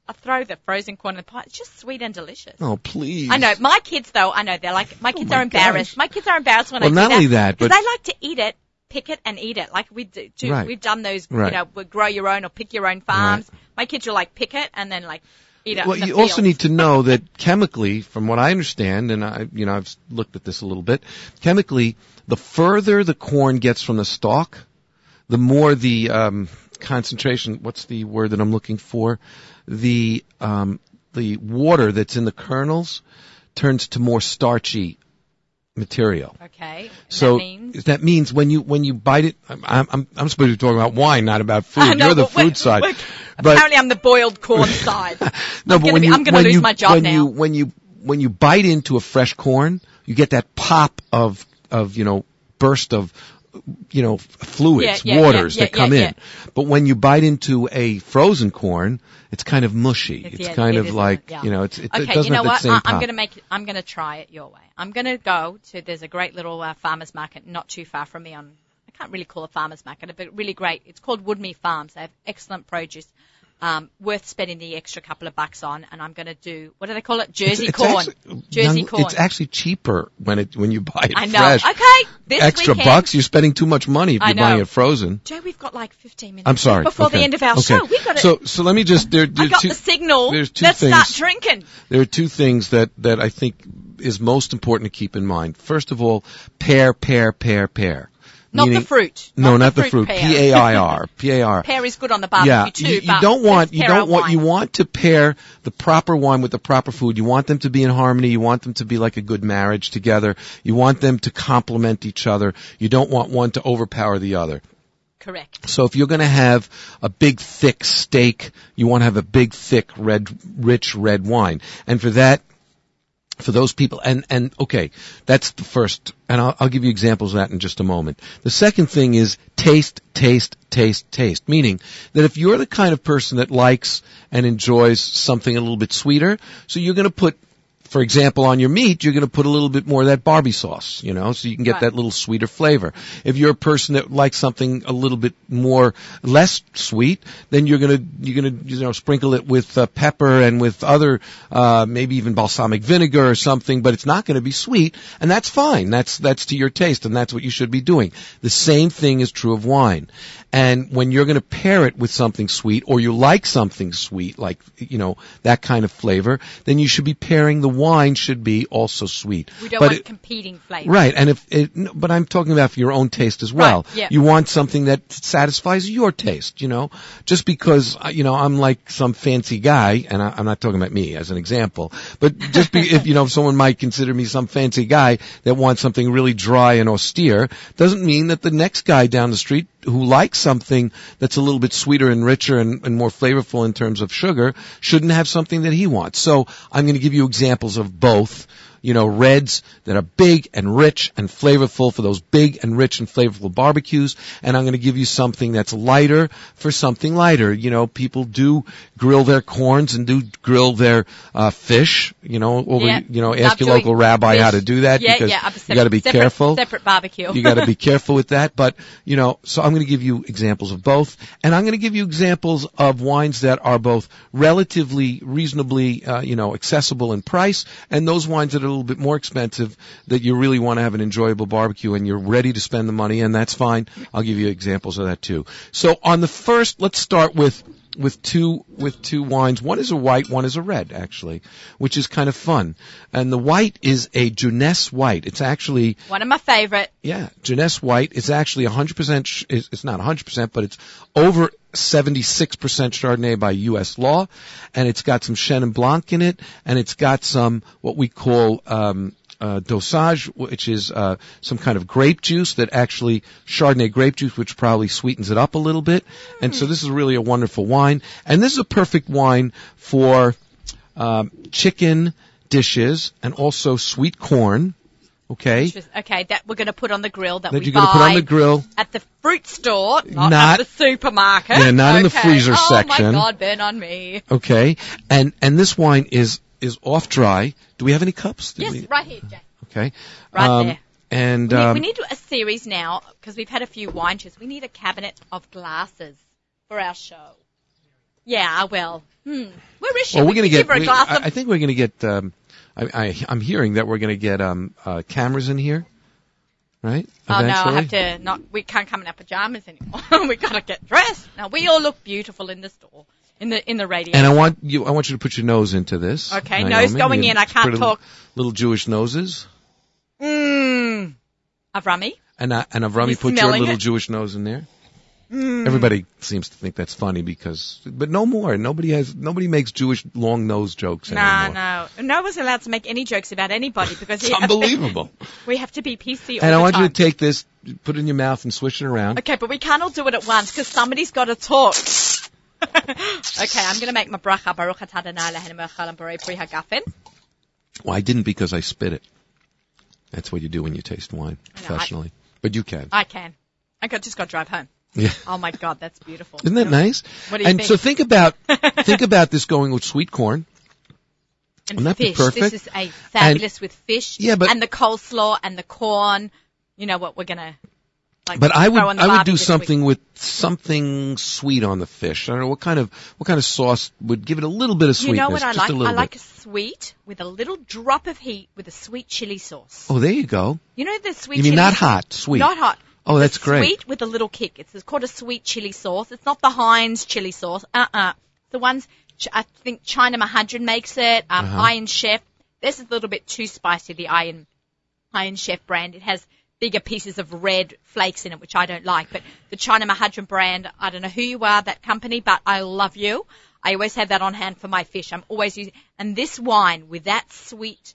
I throw the frozen corn in the pot. It's just sweet and delicious. oh please! I know my kids though. I know they're like my oh kids my are embarrassed. gosh. My kids are embarrassed when Well, I do not that only that, because but- they like to eat it, pick it, and eat it. Like we do. do Right. We've done those. Right. You know, we grow your own or pick your own farms. My kids will like pick it and then like Well, you also need to know that chemically, from what I understand, and I, you know, I've looked at this a little bit. Chemically, the further the corn gets from the stalk, the more the um, concentration. What's the word that I'm looking for? The um, the water that's in the kernels turns to more starchy material. Okay. So that means. that means when you when you bite it, I'm I'm, I'm supposed to be talking about wine, not about food. Know, You're the food side. But apparently, I'm the boiled corn side. no, I'm but when be- you I'm gonna lose you my job when now. you when you when you bite into a fresh corn, you get that pop of of you know burst of you know fluids, Yeah, yeah, waters yeah, that come in. But when you bite into a frozen corn, it's kind of mushy. It's, yeah, kind it of like you know, it's, it, it Okay, doesn't you know have what? same I, I'm going to make. I'm going to try it your way. I'm going to go to. There's a great little uh, farmers market not too far from me. On I can't really call it farmers market, but really great. It's called Woodmere Farms. They have excellent produce. Um, worth spending the extra couple of bucks on, and I'm going to do what do they call it? Jersey It's corn. actually- Jersey corn. It's actually cheaper when it when you buy it fresh. I know. fresh. Okay, this Extra weekend, bucks. You're spending too much money if I you're buying it frozen. Joe, we've got like 15 minutes I'm sorry. before okay. the end of our okay. show. We've got to. So so let me just there. I got two, the signal. there's two Let's things. start drinking. there are two things that, that I think is most important to keep in mind. First of all, pair, pair, pair, pair. Not Meaning- the fruit. No, not, the fruit. pear. P-A-I-R. P-A-R. Pear is good on the barbecue Yeah, too. you, you don't want you don't want you want to pair the proper wine with the proper food. You want them to be in harmony. You want them to be like a good marriage together. You want them to complement each other. You don't want one to overpower the other. Correct. So if you're going to have a big thick steak, you want to have a big thick red, rich red wine. And for that, for those people, and, and okay, that's the first, and I'll, I'll give you examples of that in just a moment. The second thing is taste, taste, taste, taste. Meaning that if you're the kind of person that likes and enjoys something a little bit sweeter, so you're going to put for example, on your meat, you're going to put a little bit more of that Barbie sauce, you know, so you can get Right. that little sweeter flavor. If you're a person that likes something a little bit more less sweet, then you're going to you're going to you know sprinkle it with uh, pepper and with other uh, maybe even balsamic vinegar or something, but it's not going to be sweet, and that's fine. That's that's to your taste, and that's what you should be doing. The same thing is true of wine. And when you're going to pair it with something sweet, or you like something sweet, like you know that kind of flavor, then you should be pairing the wine should be also sweet. We don't But want it- competing flavors. Right, and if it, but I'm talking about for your own taste as well. Right, yeah. You want something that satisfies your taste, you know. Just because uh, you know I'm like some fancy guy, and I, I'm not talking about me as an example, but just be, if you know someone might consider me some fancy guy that wants something really dry and austere, doesn't mean that the next guy down the street who likes something that's a little bit sweeter and richer and, and more flavorful in terms of sugar shouldn't have something that he wants. So I'm going to give you examples of both you know, reds that are big and rich and flavorful for those big and rich and flavorful barbecues. And I'm going to give you something that's lighter for something lighter. You know, people do grill their corns and do grill their uh, fish. You know, over, Yeah. you know, Love ask your local rabbi how to do that Yeah, because yeah. You got to be separate- careful Separate barbecue. you got to be careful with that. But you know, so I'm going to give you examples of both, and I'm going to give you examples of wines that are both relatively reasonably, uh, you know, accessible in price, and those wines that are little bit more expensive that you really want to have an enjoyable barbecue and you're ready to spend the money, and that's fine. I'll give you examples of that too. So on the first, let's start with with two with two wines. One is a white, one is a red, actually, which is kind of fun. And the white is a Jeunesse white. It's actually One of my favorite. yeah, Jeunesse White is actually 100%, sh- it's it's not 100%, but it's over 76% Chardonnay by U.S. law, and it's got some Chenin Blanc in it, and it's got some, what we call, um, uh, dosage, which is uh, some kind of grape juice that actually Chardonnay grape juice, which probably sweetens it up a little bit. And so this is really a wonderful wine, and this is a perfect wine for um, chicken dishes and also sweet corn. Okay, Okay, that we're going to put on the grill that, that we you're going to put on the grill. at the fruit store, not, Not- at the supermarket. Yeah, not in the Okay. freezer oh, section. my God, burn on me. Okay, and and this wine is is off dry. Do we have any cups? Did Yes, we- right here, Jack. Okay. Right Um, there. And We need, um, we need a series now because we've had a few wine shows. We need a cabinet of glasses for our show. Yeah, well, hmm. Where is she? well, we we're going to could give get. her a we- glass I, of I think we're going to get. Um, I, I I'm hearing that we're going to get um uh, cameras in here, right? Oh no, I have to not. We can't come in our pajamas anymore. we gotta get dressed. Now we all look beautiful in the store, in the in the radio. And I want you. I want you to put your nose into this. Okay, Naomi. nose going in, I can't talk. Little Jewish noses. Mmm. Avrami. And and Avrami put your little it? Mm. Jewish nose in there. Everybody seems to think that's funny because, but no more. Nobody has. Nobody makes Jewish long nose jokes No, anymore. no, no no one's allowed to make any jokes about anybody because It's unbelievable. we have to be PC all And I want time. you to take this, put it in your mouth, and swish it around. Okay, but we can't all do it at once because somebody's got to talk. okay, I'm going to make my bracha. Baruch atah Adonai Eloheinu melech haolam borei pri hagafen. Well, I didn't because I spit it. That's what you do when you taste wine I know, I- professionally. but you can. I can. I got, just got to drive home. yeah. Oh my God, that's beautiful. Isn't that nice? What do you and think? so think about think about this going with sweet corn. And Wouldn't that be fish. perfect? This is a fabulous with fish. Yeah, but- and the coleslaw and the corn. You know what we're gonna. Like, But I would throw on the I would do something with something sweet on the fish. I don't know what kind of what kind of sauce would give it a little bit of sweetness. You know what I like? a little I like bit. a sweet with a little drop of heat with a sweet chili sauce. Oh, there you go. You know the sweet. You mean not hot, sweet. Not hot. Oh, that's great. Sweet with a little kick. It's it's called a sweet chili sauce. It's not the Heinz chili sauce. Uh-uh. The ones I think China Mahadran makes it. Um, Uh-huh. Iron Chef. This is a little bit too spicy. The Iron Iron Chef brand. It has bigger pieces of red flakes in it, which I don't like. But the China Mahadran brand, I don't know who you are, that company, but I love you. I always have that on hand for my fish. I'm always using, and this wine with that sweet,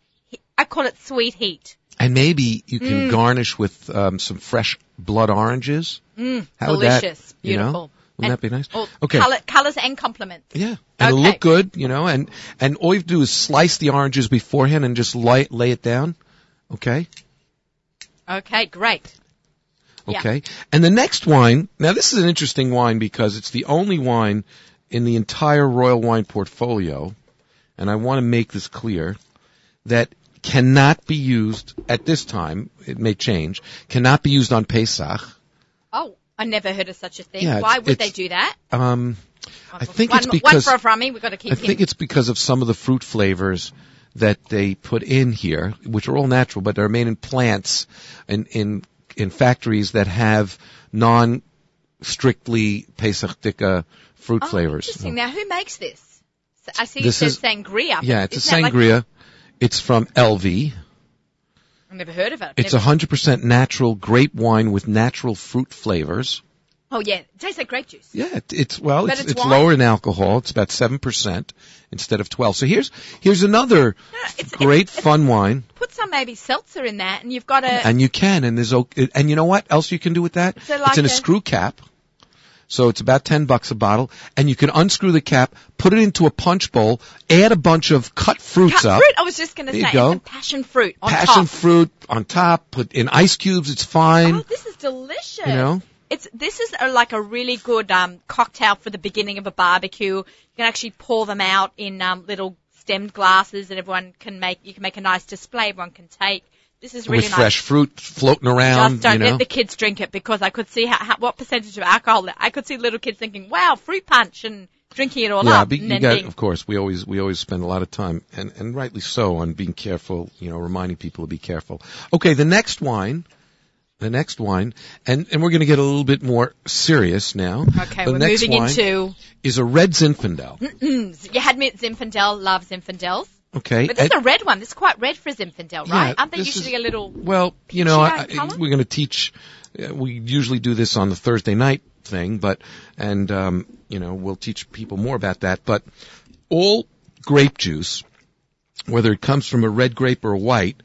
I call it sweet heat. And maybe you Mm. can garnish with um, some fresh blood oranges. Mm, How would that- Delicious. you know? Beautiful. Wouldn't And- that be nice? Oh, Okay. Color, colors and compliments. Yeah, and it'll Okay. look good, you know, and and all you have to do is slice the oranges beforehand and just lay lay it down. Okay, Okay, great. Yeah. okay. And the next wine, now this is an interesting wine because it's the only wine in the entire Royal Wine portfolio, and I want to make this clear that cannot be used at this time. It may change. Cannot be used on Pesach. Oh, I never heard of such a thing. Yeah, Why would they do that? Um, I think one, it's because one for Avrami. We've got to keep I him. think it's because of some of the fruit flavors that they put in here, which are all natural, but they're made in plants and in in factories that have non strictly Pesach Dika fruit oh, flavors. Interesting. Now, who makes this? I see This it says is- sangria. Yeah, it's a that like- sangria. it's from Elvi. I've never heard of it. It's Never- 100% natural grape wine with natural fruit flavors. Oh yeah, it tastes like grape juice. Yeah, it- it's well, But it's, it's it's lower in alcohol. It's about seven percent instead of twelve. So here's here's another it's- great fun wine. Put some maybe seltzer in that, and you've got a. And you can, and there's o- and you know what else you can do with that? So like it's in a, a- screw cap. So it's about 10 bucks a bottle and you can unscrew the cap, put it into a punch bowl, add a bunch of cut fruits Cut up. fruit. I was just going to say, go. passion fruit on passion top. fruit on top, put in ice cubes, it's fine. Oh, this is delicious. You know? It's this is a, like a really good um, cocktail for the beginning of a barbecue. You can actually pour them out in um, little stemmed glasses, and everyone can make. You can make a nice display. Everyone can take. This is really with nice. fresh fruit floating around, Just don't you know. let the kids drink it because I could see how, how, what percentage of alcohol. I could see little kids thinking, "Wow, fruit punch," and drinking it all yeah, up. but and you then being, of course, we always we always spend a lot of time, and and rightly so, on being careful. You know, reminding people to be careful. Okay, the next wine, the next wine, and and we're going to get a little bit more serious now. okay, the we're next moving wine into. is a red Zinfandel. Mm, you had me at Zinfandel. Love Zinfandels. Okay, But this and- is a red one. This is quite red for Zinfandel, right? Yeah, Aren't they usually is- a little? Well, you know, I, out in colour? we're going to teach. Uh, we usually do this on the Thursday night thing, but and um, you know we'll teach people more about that. But all grape juice, whether it comes from a red grape or a white,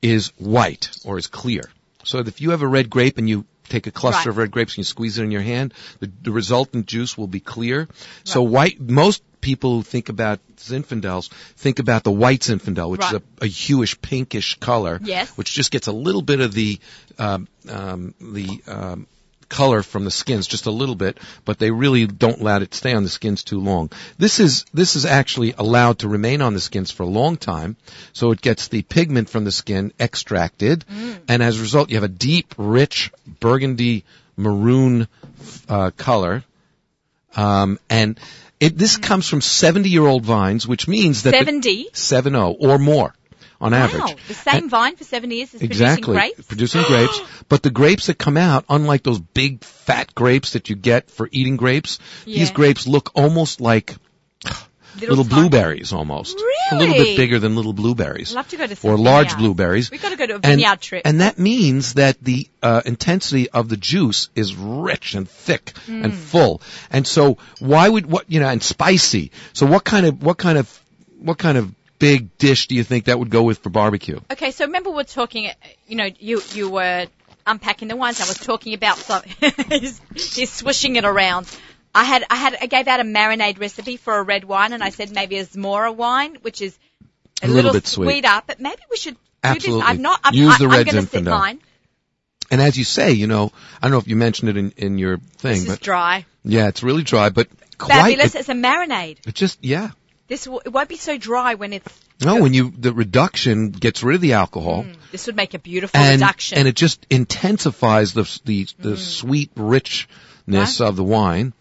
is white or is clear. So if you have a red grape and you take a cluster Right. of red grapes and you squeeze it in your hand, the, the resultant juice will be clear. So white, most people who think about Zinfandels think about the white Zinfandel, which Right. is a, a hewish pinkish color, Yes. which just gets a little bit of the um, um, the um, color from the skins, just a little bit, but they really don't let it stay on the skins too long. This is this is actually allowed to remain on the skins for a long time, so it gets the pigment from the skin extracted, and as a result, you have a deep, rich burgundy maroon uh, color, um, and it this comes from 70 year old vines, which means that the- 70? 70 or more on average. The same vine for seven years is Exactly. producing grapes. Producing grapes. But the grapes that come out, unlike those big fat grapes that you get for eating grapes, these grapes look almost like little, tiny- blueberries almost. Really? A little bit bigger than little blueberries. I'd love to go to or large vineyards. blueberries. We've got to go to a And, vineyard trip. and that means that the uh, intensity of the juice is rich and thick and Mm. full. And so why would what you know and spicy. So what kind of what kind of what kind of big dish do you think that would go with for barbecue? Okay, so remember we're talking, you know, you you were unpacking the wines. I was talking about some. he's, he's swishing it around. I had I had I gave out a marinade recipe for a red wine, and I said maybe a Zmora wine, which is a, A little bit sweet. sweeter, but maybe we should do Absolutely. this. I'm not. I'm, Use I, the I'm red going to sit mine. And as you say, you know, I don't know if you mentioned it in, in your thing, This is but dry. yeah, it's really dry, but quite, Fabulous. it, It's a marinade. it just, yeah. This w- it won't be so dry when it's. No, when you, the reduction gets rid of the alcohol. This would make a beautiful and reduction. and it just intensifies the the, the Mm. sweet richness of the wine.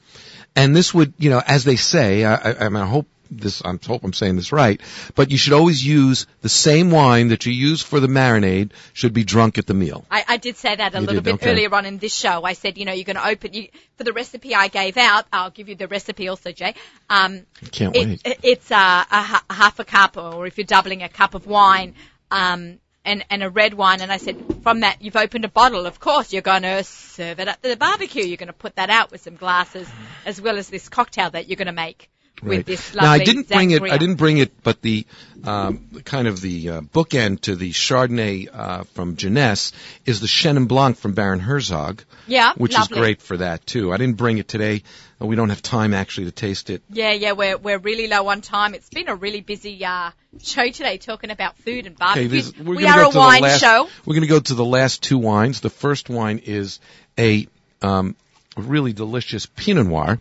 And this would, you know, as they say, I, I, I, mean, I hope this, I hope I'm saying this right, but you should always use the same wine that you use for the marinade should be drunk at the meal. I, I did say that a You little did, bit okay. earlier on in this show. I said, you know, you're going to open you, for the recipe I gave out. I'll give you the recipe also, Jay. Um, Can't it- wait. it- it's a, a, a half a cup, or if you're doubling a cup of wine, um, and, and a red wine. And I said, from that, you've opened a bottle. Of course, you're going to serve it at the barbecue. You're going to put that out with some glasses, as well as this cocktail that you're going to make Right. now I didn't bring it. I didn't bring it, but the um, kind of the uh, bookend to the Chardonnay uh, from Jeunesse is the Chenin Blanc from Baron Herzog. Yeah, which lovely. is great for that too. I didn't bring it today. Uh, We don't have time actually to taste it. Yeah, yeah, we're we're really low on time. It's been a really busy uh, show today, talking about food and Okay, barbecue. this, we're we are go a wine last, show. We're going to go to the last two wines. The first wine is a um, really delicious Pinot Noir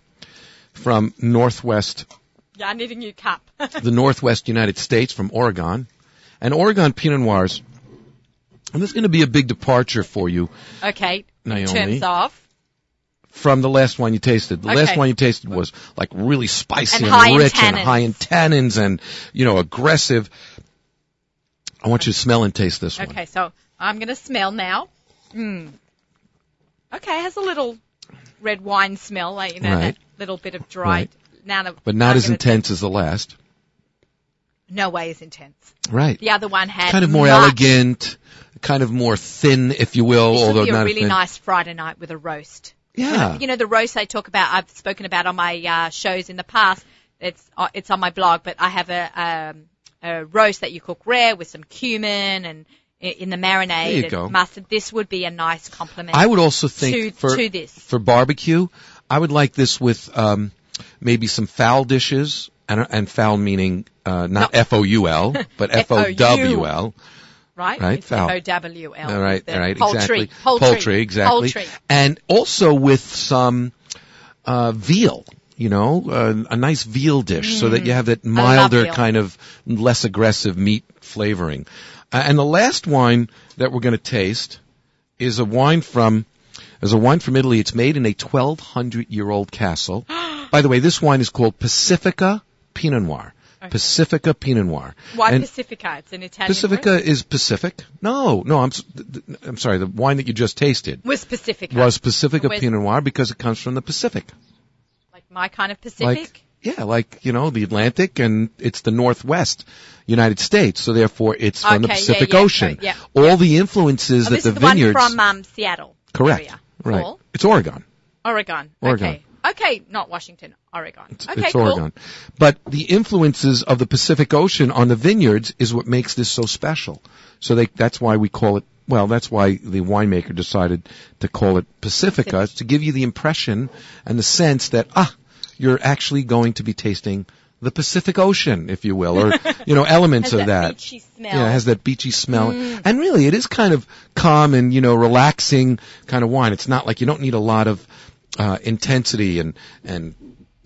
from Northwest Yeah, I need a new cup. the Northwest United States from Oregon. And Oregon Pinot Noirs, and this is going to be a big departure for you okay, in Naomi. terms of from the last one you tasted. The last one you tasted was like really spicy And and, high in rich and high in tannins and, you know, aggressive. I want you to smell and taste this one. okay, so I'm going to smell now. Mm. Okay, it has a little red wine smell, like you know Right. that little bit of dried. Now, that- But not as intense as the last. No way is intense. Right. The other one had kind of more elegant, kind of more thin, if you will, This although would be a really thin. nice Friday night with a roast. Yeah. You know the roast I talk about. I've spoken about on my uh, shows in the past. It's uh, it's on my blog, but I have a, um, a roast that you cook rare with some cumin and in the marinade There you and go. mustard. This would be a nice compliment. I would also think to, for to this. for barbecue, I would like this with um, maybe some foul dishes, and, and foul meaning uh, not F O U L, but F O W L. Right? Right, It's foul. F-O-W-L. All right, all right, poultry. exactly. Poultry. poultry exactly. Poultry. And also with some uh, veal. You know, uh, a nice veal dish, so that you have that milder kind of less aggressive meat flavoring. Uh, and the last wine that we're going to taste is a wine from is a wine from Italy. It's made in a 1200 year old castle. By the way, this wine is called Pacifica Pinot Noir. Pacifica Pinot Noir. Why And- Pacifica? It's an Italian Pacifica word. is Pacific. No, no, I'm s- th- th- I'm sorry. The wine that you just tasted Was Pacifica. was Pacifica Was- Pinot Noir because it comes from the Pacific. Like my kind of Pacific. Like yeah, like you know the Atlantic, and it's the Northwest United States, so therefore it's from the Okay, yeah, Pacific yeah, Ocean. right, yeah. All the influences oh, that this the is the one vineyards from um, Seattle. correct, Area. Right? Cool. It's Oregon. Oregon. Oregon. Okay. Okay, not Washington. Oregon. It's, okay, it's cool. Oregon. But the influences of the Pacific Ocean on the vineyards is what makes this so special. So they, that's why we call it, well, that's why the winemaker decided to call it Pacifica, Pacific. to give you the impression and the sense that, ah, you're actually going to be tasting the Pacific Ocean, if you will, or, you know, elements Has of that, that. beachy smell. Yeah, it has that beachy smell. And really, it is kind of calm and, you know, relaxing kind of wine. It's not like you don't need a lot of uh, intensity and, and,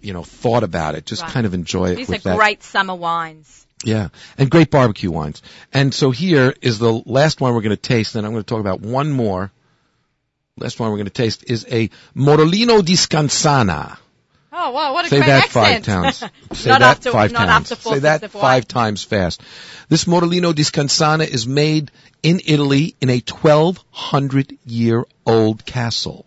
you know, thought about it. Just Right. kind of enjoy it These with are that. great summer wines. Yeah. And great barbecue wines. And so here is the last one we're going to taste, and I'm going to talk about one more. Last one we're going to taste is a Morellino di Scansano. Oh, wow, what a Say great that accent. five times. Say not that after, five times. Say that five times fast. This Morellino di Scansano is made in Italy in a 1200 year old castle.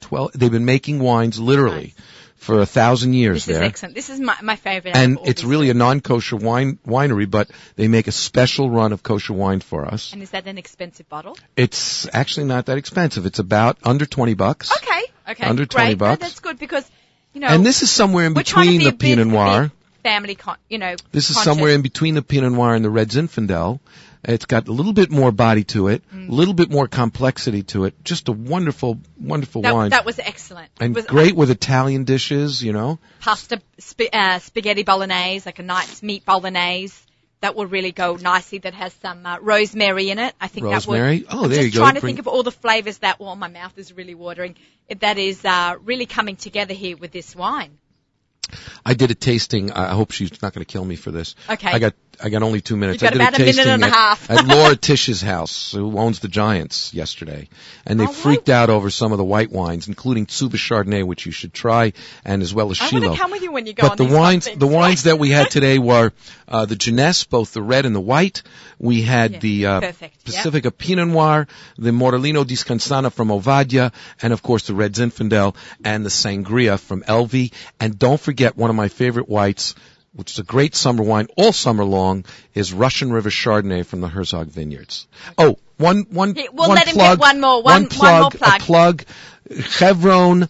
12, they've been making wines literally for a thousand years there. This is excellent. This is my, my favorite. and out of all it's really a non-kosher wine winery, but they make a special run of kosher wine for us. And is that an expensive bottle? It's actually not that expensive. It's about under 20 bucks. Okay. Okay. Under 20 great. No, bucks. that's good because, you know, And this is somewhere in we're trying to between be the Pinot Noir. family, con- you know. This is conscious. somewhere in between the Pinot Noir and the Red Zinfandel. It's got a little bit more body to it, Mm. a little bit more complexity to it. Just a wonderful, wonderful That, wine. that was excellent. And was great with Italian dishes, you know. pasta, sp- uh, spaghetti bolognese, like a nice meat bolognese. That would really go nicely. That has some uh, rosemary in it. I think Rosemary? that would. Oh, I'm there just you go. trying to Bring- think of all the flavors that. Well, my mouth is really watering. That is uh, really coming together here with this wine. I did a tasting. I hope she's not going to kill me for this. Okay. I got I got only two minutes. I did a tasting a at, at Laurie Tisch's house, who owns the Giants, yesterday, and they Oh, freaked out over some of the white wines, including Tzuba Chardonnay, which you should try, and as well as Shiloh. want to come with you when you go But on the wines, the wines that we had today were uh, the Jeunesse, both the red and the white. We had Yeah, the uh, perfect. Pacifica Pinot Noir, the Morellino di Scansano from Ovadia, and of course the Red Zinfandel and the Sangria from Elvi. And don't forget one of my favorite whites, which is a great summer wine all summer long, is Russian River Chardonnay from the Herzog Vineyards. Oh, one one Yeah, we'll one let him plug, get one more- one- one plug, more plug. a plug. Chevron,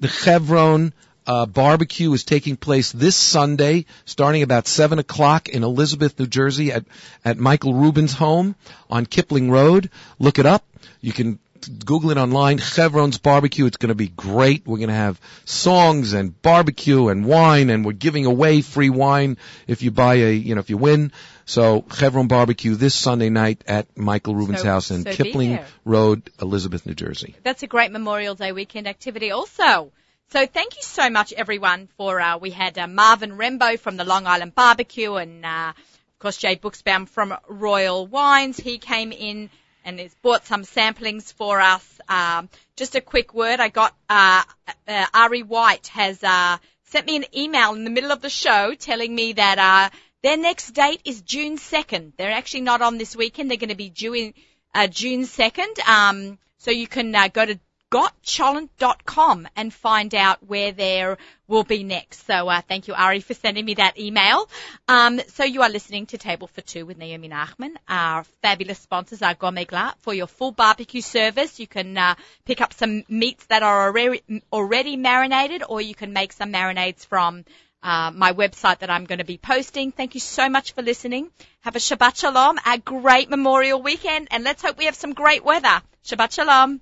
the Chevron uh, barbecue is taking place this Sunday, starting about seven o'clock in Elizabeth, New Jersey, at at Michael Rubin's home on Kipling Road. Look it up. You can Google it online. Chevron's barbecue. It's going to be great. We're going to have songs and barbecue and wine, and we're giving away free wine if you buy a, you know, if you win. So Chevron barbecue this Sunday night at Michael Rubin's So- house in so Kipling. Road, Elizabeth, New Jersey. That's a great Memorial Day weekend activity also. So thank you so much everyone for, uh, we had uh, Marvin Rembo from the Long Island Barbecue and, uh, of course Jay Buchsbaum from Royal Wines. He came in and has bought some samplings for us. Um, just a quick word. I got, uh, uh, Ari White has, uh, sent me an email in the middle of the show telling me that, uh, their next date is June 2nd. They're actually not on this weekend. They're going to be due in, uh, June 2nd. Um, so you can uh, go to gotcholent.com and find out where there will be next. So uh, thank you, Ari, for sending me that email. Um, so you are listening to Table for Two with Naomi Nachman. Our fabulous sponsors are Gourmet Glatt for your full barbecue service. You can uh, pick up some meats that are already, already marinated, or you can make some marinades from uh, my website that I'm going to be posting. Thank you so much for listening. Have a Shabbat Shalom, a great Memorial weekend, and let's hope we have some great weather. Shabbat Shalom.